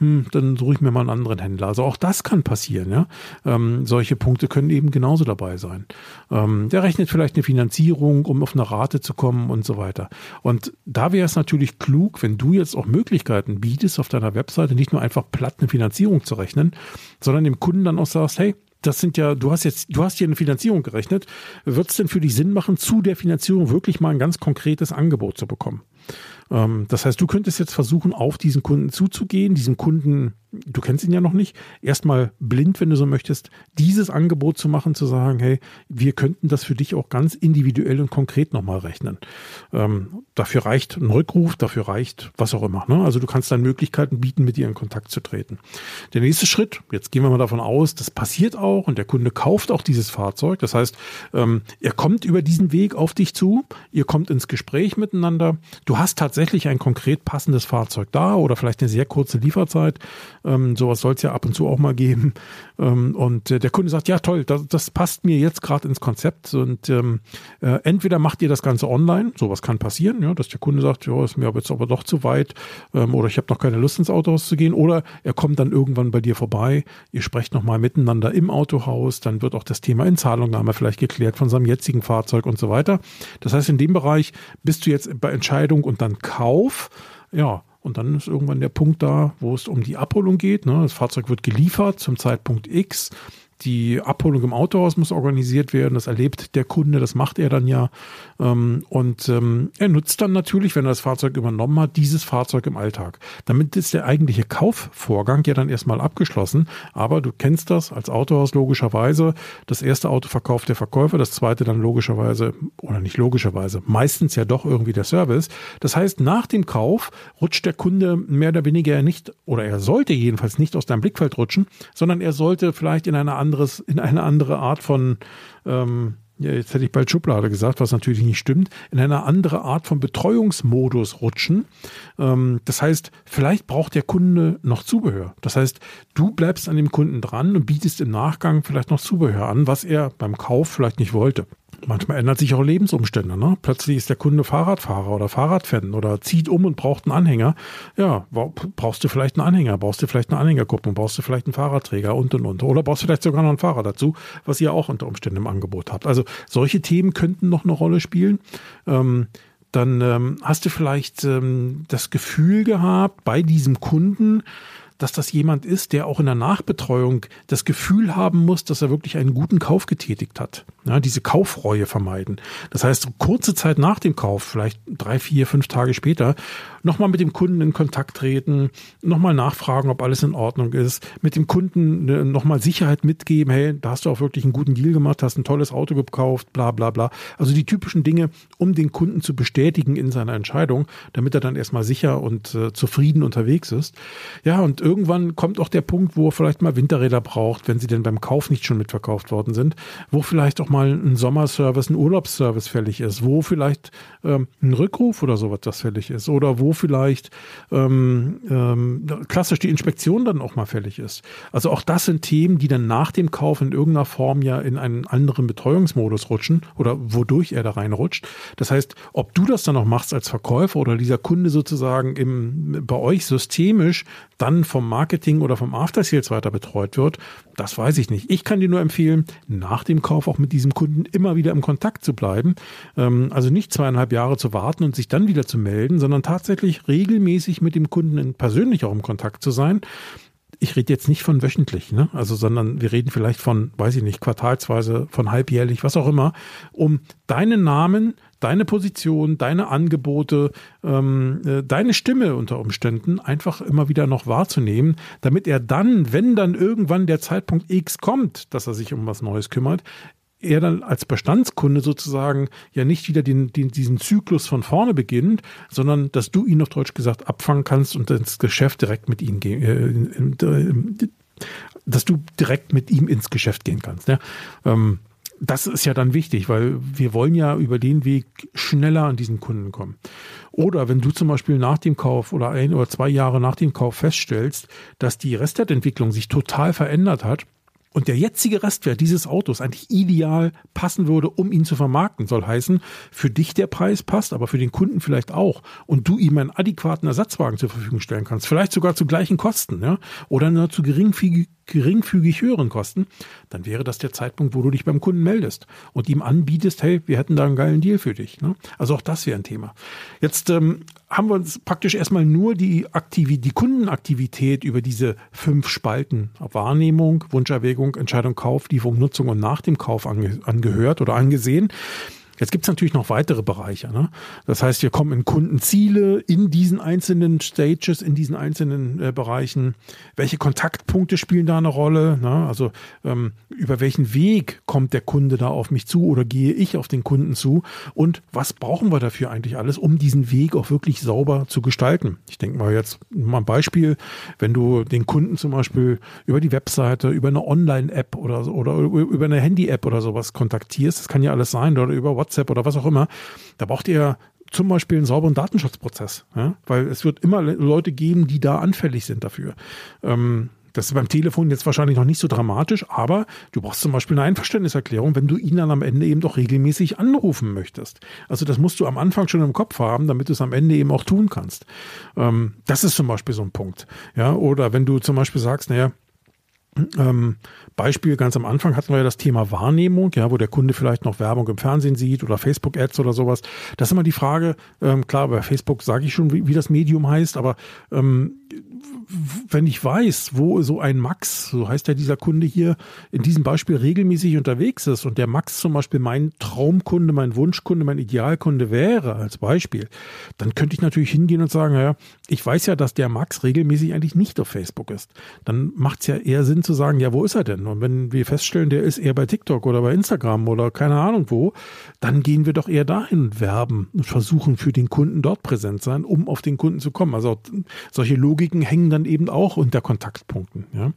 hm, dann suche ich mir mal einen anderen Händler. Also auch das kann passieren, ja. Ähm, solche Punkte können eben genauso dabei sein. Ähm, der rechnet vielleicht eine Finanzierung, um auf eine Rate zu kommen und so weiter. Und da wäre es natürlich klug, wenn du jetzt auch Möglichkeiten bietest, auf deiner Webseite nicht nur einfach platt eine Finanzierung zu rechnen, sondern dem Kunden dann auch sagst, hey, das sind ja, du hast jetzt, du hast hier eine Finanzierung gerechnet. Wird es denn für dich Sinn machen, zu der Finanzierung wirklich mal ein ganz konkretes Angebot zu bekommen? Ähm, das heißt, du könntest jetzt versuchen, auf diesen Kunden zuzugehen, diesen Kunden, du kennst ihn ja noch nicht, erstmal blind, wenn du so möchtest, dieses Angebot zu machen, zu sagen, hey, wir könnten das für dich auch ganz individuell und konkret nochmal rechnen. Ähm, dafür reicht ein Rückruf, dafür reicht was auch immer. Ne? Also du kannst dann Möglichkeiten bieten, mit dir in Kontakt zu treten. Der nächste Schritt, jetzt gehen wir mal davon aus, das passiert auch und der Kunde kauft auch dieses Fahrzeug. Das heißt, ähm, er kommt über diesen Weg auf dich zu, ihr kommt ins Gespräch miteinander, du hast tatsächlich ein konkret passendes Fahrzeug da oder vielleicht eine sehr kurze Lieferzeit. Ähm, sowas soll es ja ab und zu auch mal geben. Ähm, und äh, der Kunde sagt, ja toll, das, das passt mir jetzt gerade ins Konzept. Und ähm, äh, entweder macht ihr das Ganze online, sowas kann passieren, ja, dass der Kunde sagt, ja, ist mir jetzt aber doch zu weit ähm, oder ich habe noch keine Lust ins Autohaus zu gehen. Oder er kommt dann irgendwann bei dir vorbei, ihr sprecht nochmal miteinander im Autohaus, dann wird auch das Thema Inzahlungnahme vielleicht geklärt von seinem jetzigen Fahrzeug und so weiter. Das heißt, in dem Bereich bist du jetzt bei Entscheidung und dann Kauf. Ja, und dann ist irgendwann der Punkt da, wo es um die Abholung geht. Ne? Das Fahrzeug wird geliefert zum Zeitpunkt X. Die Abholung im Autohaus muss organisiert werden. Das erlebt der Kunde, das macht er dann ja. Ähm, und ähm, er nutzt dann natürlich, wenn er das Fahrzeug übernommen hat, dieses Fahrzeug im Alltag. Damit ist der eigentliche Kaufvorgang ja dann erstmal abgeschlossen. Aber du kennst das als Autohaus logischerweise. Das erste Auto verkauft der Verkäufer, das zweite dann logischerweise, oder nicht logischerweise, meistens ja doch irgendwie der Service. Das heißt, nach dem Kauf rutscht der Kunde mehr oder weniger nicht, oder er sollte jedenfalls nicht aus deinem Blickfeld rutschen, sondern er sollte vielleicht in einer anderes, in eine andere Art von ähm, ja, jetzt hätte ich bald Schublade gesagt, was natürlich nicht stimmt, in eine andere Art von Betreuungsmodus rutschen. Ähm, das heißt, vielleicht braucht der Kunde noch Zubehör. Das heißt, du bleibst an dem Kunden dran und bietest im Nachgang vielleicht noch Zubehör an, was er beim Kauf vielleicht nicht wollte. Manchmal ändert sich auch Lebensumstände. Ne? Plötzlich ist der Kunde Fahrradfahrer oder Fahrradfan oder zieht um und braucht einen Anhänger. Ja, brauchst du vielleicht einen Anhänger, brauchst du vielleicht eine Anhängerkupplung, brauchst du vielleicht einen Fahrradträger und und und. Oder brauchst du vielleicht sogar noch einen Fahrer dazu, was ihr auch unter Umständen im Angebot habt. Also solche Themen könnten noch eine Rolle spielen. Ähm, dann ähm, hast du vielleicht ähm, das Gefühl gehabt bei diesem Kunden, dass das jemand ist, der auch in der Nachbetreuung das Gefühl haben muss, dass er wirklich einen guten Kauf getätigt hat. Ja, diese Kaufreue vermeiden. Das heißt, kurze Zeit nach dem Kauf, vielleicht drei, vier, fünf Tage später, nochmal mit dem Kunden in Kontakt treten, nochmal nachfragen, ob alles in Ordnung ist, mit dem Kunden äh, nochmal Sicherheit mitgeben, hey, da hast du auch wirklich einen guten Deal gemacht, hast ein tolles Auto gekauft, bla bla bla. Also die typischen Dinge, um den Kunden zu bestätigen in seiner Entscheidung, damit er dann erstmal sicher und äh, zufrieden unterwegs ist. Ja, und irgendwann kommt auch der Punkt, wo er vielleicht mal Winterräder braucht, wenn sie denn beim Kauf nicht schon mitverkauft worden sind, wo vielleicht auch mal ein Sommerservice, ein Urlaubsservice fällig ist, wo vielleicht ähm, ein Rückruf oder sowas das fällig ist oder wo vielleicht ähm, ähm, klassisch die Inspektion dann auch mal fällig ist. Also auch das sind Themen, die dann nach dem Kauf in irgendeiner Form ja in einen anderen Betreuungsmodus rutschen oder wodurch er da reinrutscht. Das heißt, ob du das dann noch machst als Verkäufer oder dieser Kunde sozusagen im, bei euch systemisch dann vom Marketing oder vom After Sales weiter betreut wird, das weiß ich nicht. Ich kann dir nur empfehlen, nach dem Kauf auch mit diesem Kunden immer wieder im Kontakt zu bleiben. Ähm, also nicht zweieinhalb Jahre zu warten und sich dann wieder zu melden, sondern tatsächlich regelmäßig mit dem Kunden persönlich auch im Kontakt zu sein ich rede jetzt nicht von wöchentlich, ne? Also, sondern wir reden vielleicht von, weiß ich nicht, quartalsweise, von halbjährlich, was auch immer, um deinen Namen, deine Position, deine Angebote, ähm, äh, deine Stimme unter Umständen einfach immer wieder noch wahrzunehmen, damit er dann, wenn dann irgendwann der Zeitpunkt X kommt, dass er sich um was Neues kümmert, er dann als Bestandskunde sozusagen ja nicht wieder den, den, diesen Zyklus von vorne beginnt, sondern dass du ihn auf Deutsch gesagt abfangen kannst und ins Geschäft direkt mit ihm gehen, äh, dass du direkt mit ihm ins Geschäft gehen kannst. Ähm, das ist ja dann wichtig, weil wir wollen ja über den Weg schneller an diesen Kunden kommen. Oder wenn du zum Beispiel nach dem Kauf oder ein oder zwei Jahre nach dem Kauf feststellst, dass die Restwertentwicklung sich total verändert hat, und der jetzige Restwert dieses Autos eigentlich ideal passen würde, um ihn zu vermarkten, soll heißen, für dich der Preis passt, aber für den Kunden vielleicht auch. Und du ihm einen adäquaten Ersatzwagen zur Verfügung stellen kannst, vielleicht sogar zu gleichen Kosten, ja, oder nur zu geringfügig, geringfügig höheren Kosten, dann wäre das der Zeitpunkt, wo du dich beim Kunden meldest und ihm anbietest, hey, wir hätten da einen geilen Deal für dich. Ne? Also auch das wäre ein Thema. Jetzt ähm, haben wir uns praktisch erstmal nur die, Aktivität, die Kundenaktivität über diese fünf Spalten Wahrnehmung, Wunscherwägung, Entscheidung, Kauf, Lieferung, Nutzung und nach dem Kauf ange, angehört oder angesehen. Jetzt gibt es natürlich noch weitere Bereiche. Ne? Das heißt, wir kommen in Kundenziele in diesen einzelnen Stages, in diesen einzelnen äh, Bereichen. Welche Kontaktpunkte spielen da eine Rolle? Ne? Also ähm, über welchen Weg kommt der Kunde da auf mich zu oder gehe ich auf den Kunden zu? Und was brauchen wir dafür eigentlich alles, um diesen Weg auch wirklich sauber zu gestalten? Ich denke mal jetzt mal ein Beispiel, wenn du den Kunden zum Beispiel über die Webseite, über eine Online-App oder, oder über eine Handy-App oder sowas kontaktierst, das kann ja alles sein, oder über WhatsApp WhatsApp oder was auch immer, da braucht ihr zum Beispiel einen sauberen Datenschutzprozess, ja? weil es wird immer Leute geben, die da anfällig sind dafür. Ähm, das ist beim Telefon jetzt wahrscheinlich noch nicht so dramatisch, aber du brauchst zum Beispiel eine Einverständniserklärung, wenn du ihn dann am Ende eben doch regelmäßig anrufen möchtest. Also das musst du am Anfang schon im Kopf haben, damit du es am Ende eben auch tun kannst. Ähm, das ist zum Beispiel so ein Punkt. Ja, oder wenn du zum Beispiel sagst, naja, ähm, Beispiel ganz am Anfang hatten wir ja das Thema Wahrnehmung, ja, wo der Kunde vielleicht noch Werbung im Fernsehen sieht oder Facebook-Ads oder sowas. Das ist immer die Frage, ähm, klar, bei Facebook sage ich schon, wie, wie, das Medium heißt, aber ähm, wenn ich weiß, wo so ein Max, so heißt ja dieser Kunde hier, in diesem Beispiel regelmäßig unterwegs ist und der Max zum Beispiel mein Traumkunde, mein Wunschkunde, mein Idealkunde wäre als Beispiel, dann könnte ich natürlich hingehen und sagen, naja, ich weiß ja, dass der Max regelmäßig eigentlich nicht auf Facebook ist. Dann macht es ja eher Sinn zu sagen, ja, wo ist er denn? Und wenn wir feststellen, der ist eher bei TikTok oder bei Instagram oder keine Ahnung wo, dann gehen wir doch eher dahin werben und versuchen für den Kunden dort präsent sein, um auf den Kunden zu kommen. Also solche Logiken hängen dann eben auch unter Kontaktpunkten. Ja.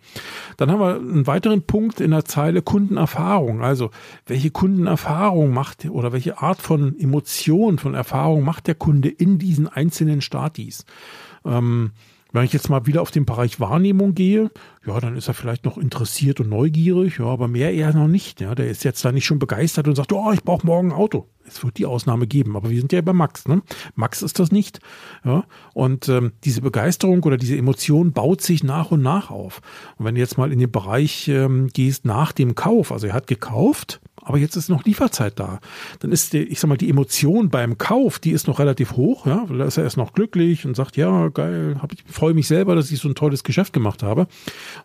Dann haben wir einen weiteren Punkt in der Zeile Kundenerfahrung. Also welche Kundenerfahrung macht oder welche Art von Emotion, von Erfahrung macht der Kunde in diesen einzelnen Statis? Ähm, wenn ich jetzt mal wieder auf den Bereich Wahrnehmung gehe, ja, dann ist er vielleicht noch interessiert und neugierig, ja, aber mehr eher noch nicht. Ja, der ist jetzt da nicht schon begeistert und sagt, oh, ich brauche morgen ein Auto. Es wird die Ausnahme geben, aber wir sind ja bei Max. Ne? Max ist das nicht. Ja, und ähm, diese Begeisterung oder diese Emotion baut sich nach und nach auf. Und wenn du jetzt mal in den Bereich ähm, gehst nach dem Kauf, also er hat gekauft, aber jetzt ist noch Lieferzeit da. Dann ist die, ich sag mal, die Emotion beim Kauf, die ist noch relativ hoch, ja, da ist er erst noch glücklich und sagt, ja, geil, hab ich freue mich selber, dass ich so ein tolles Geschäft gemacht habe.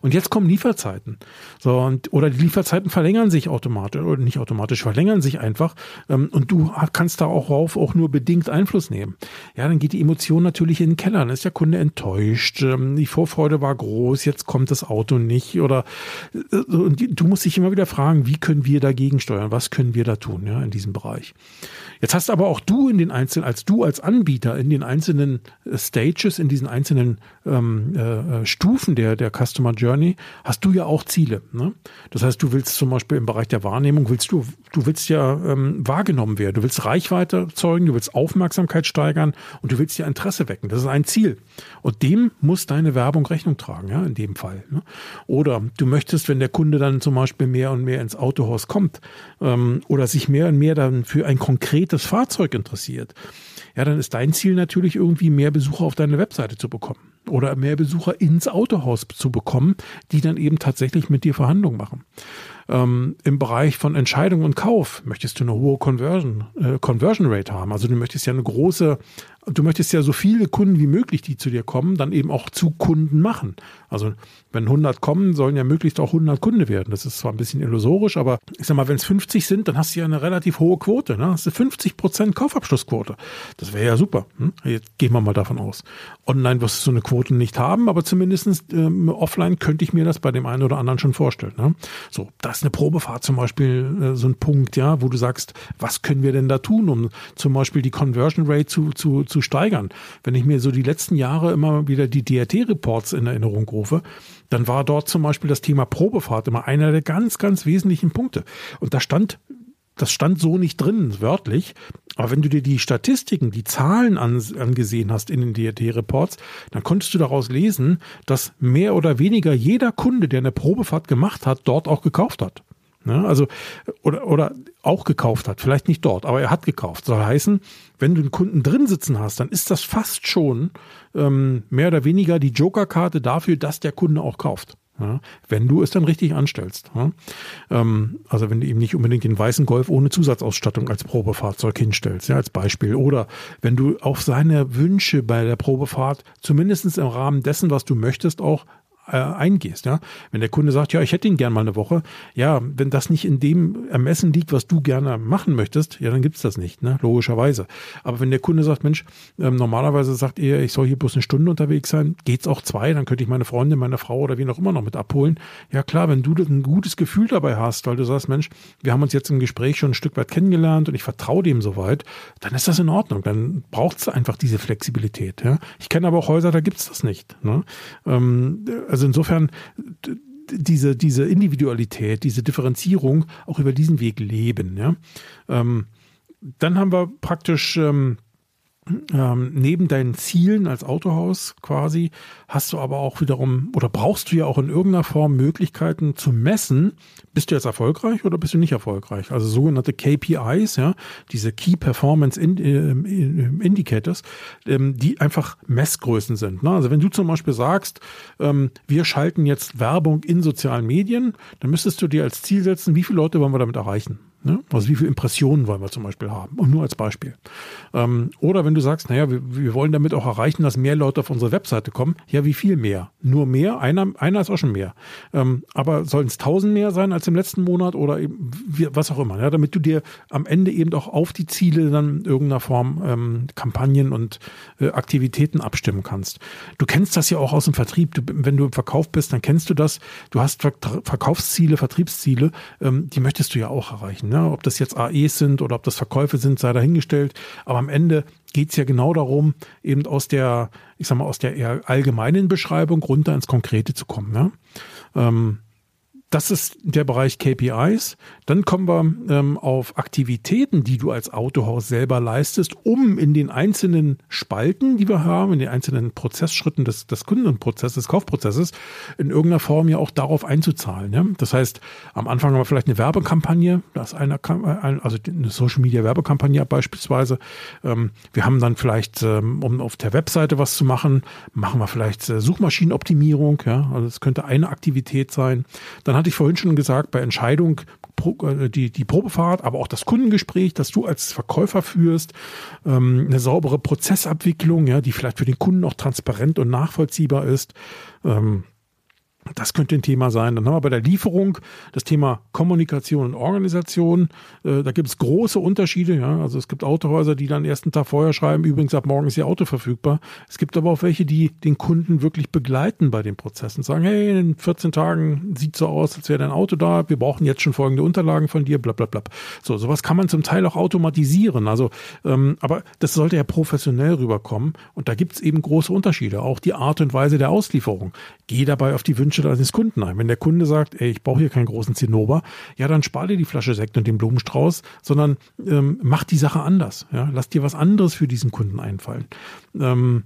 Und jetzt kommen Lieferzeiten. So, und, oder die Lieferzeiten verlängern sich automatisch, oder nicht automatisch, verlängern sich einfach. Ähm, und du kannst da auch rauf auch nur bedingt Einfluss nehmen. Ja, dann geht die Emotion natürlich in den Keller. Dann ist der Kunde enttäuscht. Ähm, die Vorfreude war groß, jetzt kommt das Auto nicht. Oder äh, und du musst dich immer wieder fragen, wie können wir dagegen steuern? Was können wir da tun, ja, in diesem Bereich? Jetzt hast aber auch du in den einzelnen, als du als Anbieter in den einzelnen äh, Stages, in diesen einzelnen ähm, äh, äh, Stufen der, der Customer Journey, hast du ja auch Ziele. Ne? Das heißt, du willst zum Beispiel im Bereich der Wahrnehmung, willst du, du willst ja ähm, wahrgenommen werden, du willst Reichweite erzeugen, du willst Aufmerksamkeit steigern und du willst ja Interesse wecken. Das ist ein Ziel. Und dem muss deine Werbung Rechnung tragen, ja, in dem Fall. Ne? Oder du möchtest, wenn der Kunde dann zum Beispiel mehr und mehr ins Autohaus kommt ähm, oder sich mehr und mehr dann für ein konkretes Fahrzeug interessiert, ja, dann ist dein Ziel natürlich irgendwie mehr Besucher auf deine Webseite zu bekommen oder mehr Besucher ins Autohaus zu bekommen, die dann eben tatsächlich mit dir Verhandlungen machen. Ähm, Im Bereich von Entscheidung und Kauf möchtest du eine hohe Conversion, äh, Conversion Rate haben. Also du möchtest ja eine große du möchtest ja so viele Kunden wie möglich, die zu dir kommen, dann eben auch zu Kunden machen. Also wenn 100 kommen, sollen ja möglichst auch 100 Kunde werden. Das ist zwar ein bisschen illusorisch, aber ich sag mal, wenn es 50 sind, dann hast du ja eine relativ hohe Quote. Ne? Hast du 50 Prozent Kaufabschlussquote. Das wäre ja super. Hm? Jetzt gehen wir mal davon aus. Online wirst du so eine Quote nicht haben, aber zumindestens ähm, offline könnte ich mir das bei dem einen oder anderen schon vorstellen. Ne? So, da ist eine Probefahrt zum Beispiel äh, so ein Punkt, ja, wo du sagst, was können wir denn da tun, um zum Beispiel die Conversion Rate zu, zu, zu steigern. Wenn ich mir so die letzten Jahre immer wieder die DRT-Reports in Erinnerung rufe, dann war dort zum Beispiel das Thema Probefahrt immer einer der ganz, ganz wesentlichen Punkte. Und da stand das stand so nicht drin, wörtlich. Aber wenn du dir die Statistiken, die Zahlen an, angesehen hast in den DRT-Reports, dann konntest du daraus lesen, dass mehr oder weniger jeder Kunde, der eine Probefahrt gemacht hat, dort auch gekauft hat. Ja, also, oder, oder auch gekauft hat, vielleicht nicht dort, aber er hat gekauft. Soll heißen, wenn du einen Kunden drin sitzen hast, dann ist das fast schon ähm, mehr oder weniger die Joker-Karte dafür, dass der Kunde auch kauft. Ja, wenn du es dann richtig anstellst. Ja. Ähm, also wenn du ihm nicht unbedingt den weißen Golf ohne Zusatzausstattung als Probefahrzeug hinstellst, ja, als Beispiel. Oder wenn du auf seine Wünsche bei der Probefahrt zumindest im Rahmen dessen, was du möchtest, auch äh, eingehst. Ja? Wenn der Kunde sagt, ja, ich hätte ihn gern mal eine Woche, ja, wenn das nicht in dem Ermessen liegt, was du gerne machen möchtest, ja, dann gibt's das nicht, ne? logischerweise. Aber wenn der Kunde sagt, Mensch, ähm, normalerweise sagt er, ich soll hier bloß eine Stunde unterwegs sein, geht's auch zwei, dann könnte ich meine Freundin, meine Frau oder wen auch immer noch mit abholen. Ja klar, wenn du ein gutes Gefühl dabei hast, weil du sagst, Mensch, wir haben uns jetzt im Gespräch schon ein Stück weit kennengelernt und ich vertraue dem soweit, dann ist das in Ordnung. Dann braucht's einfach diese Flexibilität. Ja? Ich kenne aber auch Häuser, da gibt's das nicht. Ne? Ähm, also also insofern diese, diese Individualität, diese Differenzierung auch über diesen Weg leben. Ja? Ähm, dann haben wir praktisch ähm, ähm, neben deinen Zielen als Autohaus quasi hast du aber auch wiederum oder brauchst du ja auch in irgendeiner Form Möglichkeiten zu messen, bist du jetzt erfolgreich oder bist du nicht erfolgreich? Also sogenannte KPIs, ja, diese Key Performance ähm, Indicators, ähm, die einfach Messgrößen sind. Ne? Also wenn du zum Beispiel sagst, ähm, wir schalten jetzt Werbung in sozialen Medien, dann müsstest du dir als Ziel setzen, wie viele Leute wollen wir damit erreichen? Ne? Also wie viele Impressionen wollen wir zum Beispiel haben? Und nur als Beispiel. Ähm, oder wenn du sagst, naja, wir, wir wollen damit auch erreichen, dass mehr Leute auf unsere Webseite kommen. Ja, wie viel mehr? Nur mehr? Einer, einer ist auch schon mehr. Ähm, aber sollen es tausend mehr sein als im letzten Monat oder eben wie, was auch immer? Ja, damit du dir am Ende eben auch auf die Ziele dann in irgendeiner Form ähm, Kampagnen und äh, Aktivitäten abstimmen kannst. Du kennst das ja auch aus dem Vertrieb. Du, wenn du im Verkauf bist, dann kennst du das. Du hast Verkaufsziele, Vertriebsziele, ähm, die möchtest du ja auch erreichen. Ne? Ob das jetzt AEs sind oder ob das Verkäufe sind, sei dahingestellt. Aber am Ende geht es ja genau darum, eben aus der, ich sag mal, aus der eher allgemeinen Beschreibung runter ins Konkrete zu kommen. Ne? Ähm, das ist der Bereich KPIs. Dann kommen wir ähm, auf Aktivitäten, die du als Autohaus selber leistest, um in den einzelnen Spalten, die wir haben, in den einzelnen Prozessschritten des, des Kundenprozesses, des Kaufprozesses, in irgendeiner Form ja auch darauf einzuzahlen. Ja? Das heißt, am Anfang haben wir vielleicht eine Werbekampagne, das eine, also eine Social Media Werbekampagne beispielsweise. Ähm, wir haben dann vielleicht, ähm, um auf der Webseite was zu machen, machen wir vielleicht äh, Suchmaschinenoptimierung. Ja? Also das könnte eine Aktivität sein. Dann hatte ich vorhin schon gesagt, bei Entscheidung äh, die, die Probefahrt, aber auch das Kundengespräch, das du als Verkäufer führst, ähm, eine saubere Prozessabwicklung, ja, die vielleicht für den Kunden auch transparent und nachvollziehbar ist. Ähm, das könnte ein Thema sein. Dann haben wir bei der Lieferung das Thema Kommunikation und Organisation. Äh, da gibt es große Unterschiede. Ja? Also es gibt Autohäuser, die dann ersten Tag vorher schreiben, übrigens ab morgen ist Ihr Auto verfügbar. Es gibt aber auch welche, die den Kunden wirklich begleiten bei den Prozessen. Sagen, hey, in 14 Tagen sieht so aus, als wäre dein Auto da. Wir brauchen jetzt schon folgende Unterlagen von dir, bla bla bla. So, sowas kann man zum Teil auch automatisieren. Also, ähm, aber das sollte ja professionell rüberkommen. Und da gibt es eben große Unterschiede. Auch die Art und Weise der Auslieferung. Geh dabei auf die Wünsche Wünsche deines Kunden ein. Wenn der Kunde sagt, ey, ich brauche hier keinen großen Zinnober, ja, dann spar dir die Flasche Sekt und den Blumenstrauß, sondern ähm, mach die Sache anders. Ja? Lass dir was anderes für diesen Kunden einfallen. Ähm,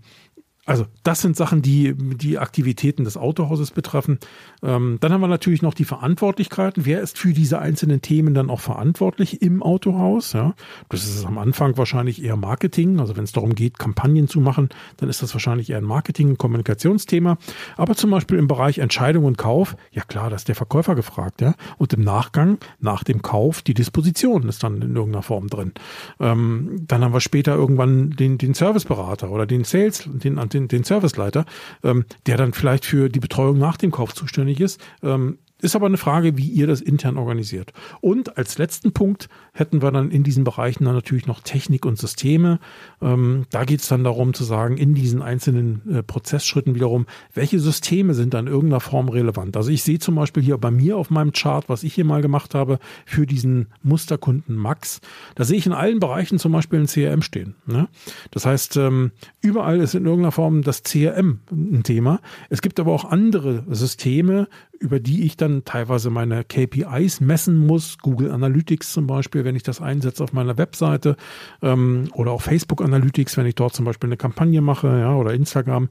also das sind Sachen, die die Aktivitäten des Autohauses betreffen. Ähm, dann haben wir natürlich noch die Verantwortlichkeiten. Wer ist für diese einzelnen Themen dann auch verantwortlich im Autohaus? Ja, das ist am Anfang wahrscheinlich eher Marketing. Also wenn es darum geht, Kampagnen zu machen, dann ist das wahrscheinlich eher ein Marketing- und Kommunikationsthema. Aber zum Beispiel im Bereich Entscheidung und Kauf, ja klar, da ist der Verkäufer gefragt. Ja, und im Nachgang, nach dem Kauf, die Disposition ist dann in irgendeiner Form drin. Ähm, dann haben wir später irgendwann den, den Serviceberater oder den Sales, den den, den Serviceleiter, ähm, der dann vielleicht für die Betreuung nach dem Kauf zuständig ist. Ähm, ist aber eine Frage, wie ihr das intern organisiert. Und als letzten Punkt hätten wir dann in diesen Bereichen dann natürlich noch Technik und Systeme. Ähm, da geht es dann darum zu sagen, in diesen einzelnen äh, Prozessschritten wiederum, welche Systeme sind dann in irgendeiner Form relevant. Also ich sehe zum Beispiel hier bei mir auf meinem Chart, was ich hier mal gemacht habe für diesen Musterkunden Max, da sehe ich in allen Bereichen zum Beispiel ein CRM stehen. Ne? Das heißt, ähm, überall ist in irgendeiner Form das CRM ein Thema. Es gibt aber auch andere Systeme, über die ich dann teilweise meine KPIs messen muss. Google Analytics zum Beispiel, wenn ich das einsetze auf meiner Webseite ähm, oder auch Facebook Analytics, wenn ich dort zum Beispiel eine Kampagne mache ja, oder Instagram.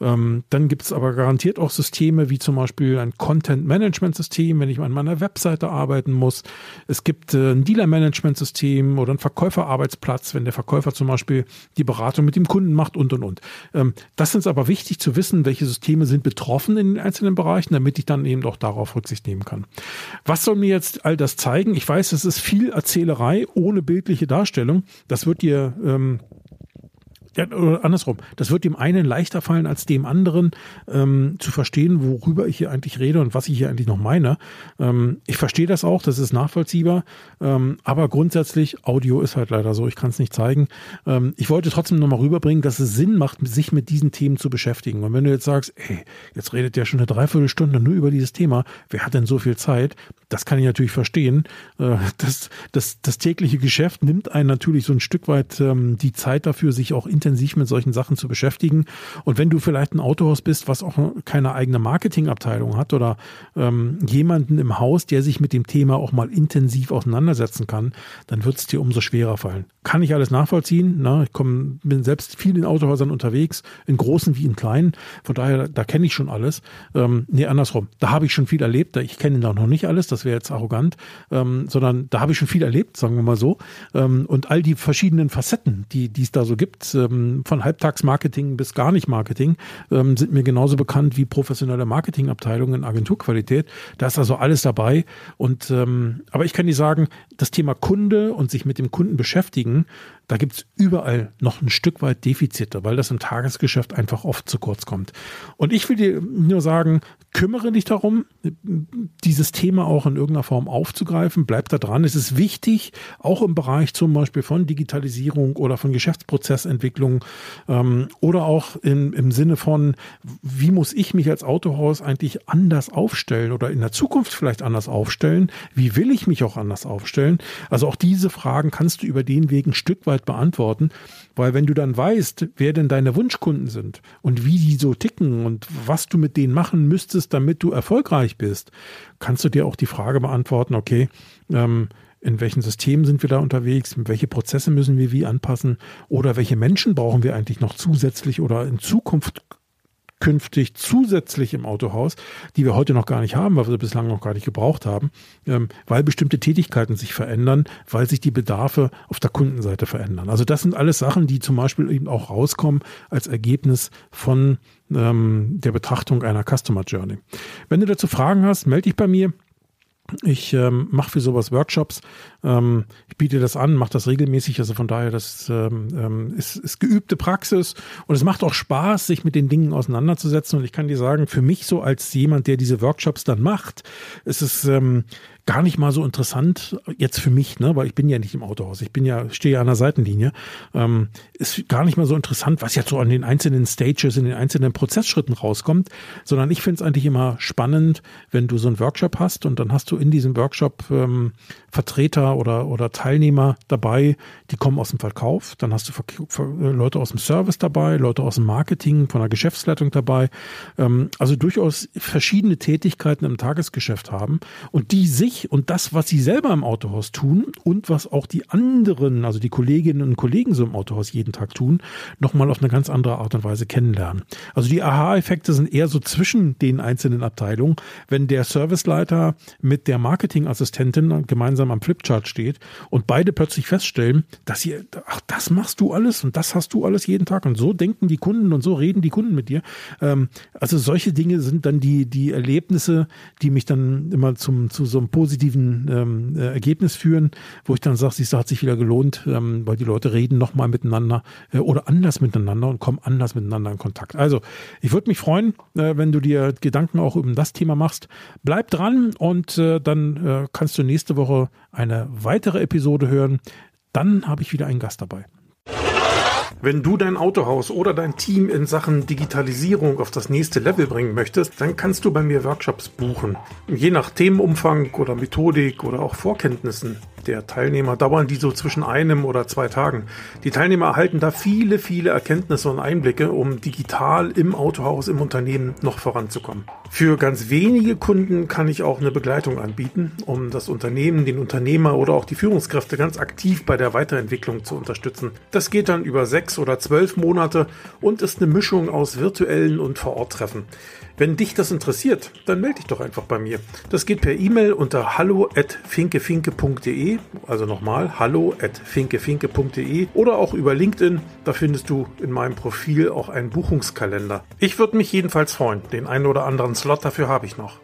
Ähm, dann gibt es aber garantiert auch Systeme wie zum Beispiel ein Content Management System, wenn ich an meiner Webseite arbeiten muss. Es gibt äh, ein Dealer Management System oder ein Verkäuferarbeitsplatz, wenn der Verkäufer zum Beispiel die Beratung mit dem Kunden macht und und und. Ähm, das ist aber wichtig zu wissen, welche Systeme sind betroffen in den einzelnen Bereichen, damit ich dann eben auch darauf Rücksicht nehmen kann. Was soll mir jetzt all das zeigen? Ich weiß, es ist viel Erzählerei ohne bildliche Darstellung. Das wird dir ähm, ja, oder andersrum, das wird dem einen leichter fallen als dem anderen ähm, zu verstehen, worüber ich hier eigentlich rede und was ich hier eigentlich noch meine. Ähm, ich verstehe das auch, das ist nachvollziehbar, ähm, aber grundsätzlich, Audio ist halt leider so, ich kann es nicht zeigen. Ähm, ich wollte trotzdem nochmal rüberbringen, dass es Sinn macht, sich mit diesen Themen zu beschäftigen. Und wenn du jetzt sagst, ey, jetzt redet der schon eine Dreiviertelstunde nur über dieses Thema, wer hat denn so viel Zeit? Das kann ich natürlich verstehen. Äh, das, das, das tägliche Geschäft nimmt einen natürlich so ein Stück weit ähm, die Zeit dafür, sich auch in intensiv mit solchen Sachen zu beschäftigen. Und wenn du vielleicht ein Autohaus bist, was auch keine eigene Marketingabteilung hat oder ähm, jemanden im Haus, der sich mit dem Thema auch mal intensiv auseinandersetzen kann, dann wird es dir umso schwerer fallen. Kann ich alles nachvollziehen. Ne? Ich komm, bin selbst viel in Autohäusern unterwegs, in großen wie in kleinen. Von daher, da kenne ich schon alles. Ähm, nee, andersrum. Da habe ich schon viel erlebt. Ich kenne da noch nicht alles, das wäre jetzt arrogant, ähm, sondern da habe ich schon viel erlebt, sagen wir mal so. Ähm, und all die verschiedenen Facetten, die es da so gibt, ähm, von Halbtagsmarketing bis gar nicht Marketing, ähm, sind mir genauso bekannt wie professionelle Marketingabteilungen in Agenturqualität. Da ist also alles dabei. Und ähm, aber ich kann dir sagen, das Thema Kunde und sich mit dem Kunden beschäftigen, da gibt's überall noch ein Stück weit Defizite, weil das im Tagesgeschäft einfach oft zu kurz kommt. Und ich will dir nur sagen, kümmere dich darum, dieses Thema auch in irgendeiner Form aufzugreifen. Bleib da dran. Es ist wichtig, auch im Bereich zum Beispiel von Digitalisierung oder von Geschäftsprozessentwicklung ähm, oder auch in, im Sinne von, wie muss ich mich als Autohaus eigentlich anders aufstellen oder in der Zukunft vielleicht anders aufstellen? Wie will ich mich auch anders aufstellen? Also auch diese Fragen kannst du über den Weg ein Stück weit beantworten, weil wenn du dann weißt, wer denn deine Wunschkunden sind und wie die so ticken und was du mit denen machen müsstest, damit du erfolgreich bist, kannst du dir auch die Frage beantworten, okay, ähm, in welchen Systemen sind wir da unterwegs, welche Prozesse müssen wir wie anpassen oder welche Menschen brauchen wir eigentlich noch zusätzlich oder in Zukunft künftig zusätzlich im Autohaus, die wir heute noch gar nicht haben, weil wir sie bislang noch gar nicht gebraucht haben, ähm, weil bestimmte Tätigkeiten sich verändern, weil sich die Bedarfe auf der Kundenseite verändern. Also das sind alles Sachen, die zum Beispiel eben auch rauskommen als Ergebnis von ähm, der Betrachtung einer Customer Journey. Wenn du dazu Fragen hast, melde dich bei mir. Ich ähm, mache für sowas Workshops. Ähm, ich biete das an, mache das regelmäßig. Also von daher, das ähm, ähm, ist, ist geübte Praxis und es macht auch Spaß, sich mit den Dingen auseinanderzusetzen. Und ich kann dir sagen, für mich so als jemand, der diese Workshops dann macht, ist es ähm, gar nicht mal so interessant, jetzt für mich, ne, weil ich bin ja nicht im Autohaus, ich bin ja, stehe ja an der Seitenlinie, ähm, ist gar nicht mal so interessant, was jetzt so an den einzelnen Stages, in den einzelnen Prozessschritten rauskommt, sondern ich finde es eigentlich immer spannend, wenn du so einen Workshop hast und dann hast du in diesem Workshop ähm, Vertreter oder, oder Teilnehmer dabei, die kommen aus dem Verkauf, dann hast du Leute aus dem Service dabei, Leute aus dem Marketing, von der Geschäftsleitung dabei, ähm, also durchaus verschiedene Tätigkeiten im Tagesgeschäft haben und die sich und das, was sie selber im Autohaus tun und was auch die anderen, also die Kolleginnen und Kollegen so im Autohaus jeden Tag tun, nochmal auf eine ganz andere Art und Weise kennenlernen. Also die Aha-Effekte sind eher so zwischen den einzelnen Abteilungen, wenn der Serviceleiter mit der Marketingassistentin gemeinsam am Flipchart steht und beide plötzlich feststellen, dass sie, ach, das machst du alles und das hast du alles jeden Tag und so denken die Kunden und so reden die Kunden mit dir. Ähm, also solche Dinge sind dann die, die Erlebnisse, die mich dann immer zum, zu so einem positiven ähm, äh, Ergebnis führen, wo ich dann sage, siehst du, hat sich wieder gelohnt, ähm, weil die Leute reden nochmal miteinander äh, oder anders miteinander und kommen anders miteinander in Kontakt. Also, ich würde mich freuen, äh, wenn du dir Gedanken auch über das Thema machst. Bleib dran und äh, dann äh, kannst du nächste Woche eine weitere Episode hören. Dann habe ich wieder einen Gast dabei. Wenn du dein Autohaus oder dein Team in Sachen Digitalisierung auf das nächste Level bringen möchtest, dann kannst du bei mir Workshops buchen. Je nach Themenumfang oder Methodik oder auch Vorkenntnissen der Teilnehmer dauern die so zwischen einem oder zwei Tagen. Die Teilnehmer erhalten da viele, viele Erkenntnisse und Einblicke, um digital im Autohaus, im Unternehmen noch voranzukommen. Für ganz wenige Kunden kann ich auch eine Begleitung anbieten, um das Unternehmen, den Unternehmer oder auch die Führungskräfte ganz aktiv bei der Weiterentwicklung zu unterstützen. Das geht dann über sechs oder zwölf Monate und ist eine Mischung aus virtuellen und Vor-Ort-Treffen. Wenn dich das interessiert, dann melde dich doch einfach bei mir. Das geht per E-Mail unter hallo@finkefinke.de, also nochmal hallo@finkefinke.de oder auch über LinkedIn. Da findest du in meinem Profil auch einen Buchungskalender. Ich würde mich jedenfalls freuen. Den einen oder anderen Slot dafür habe ich noch.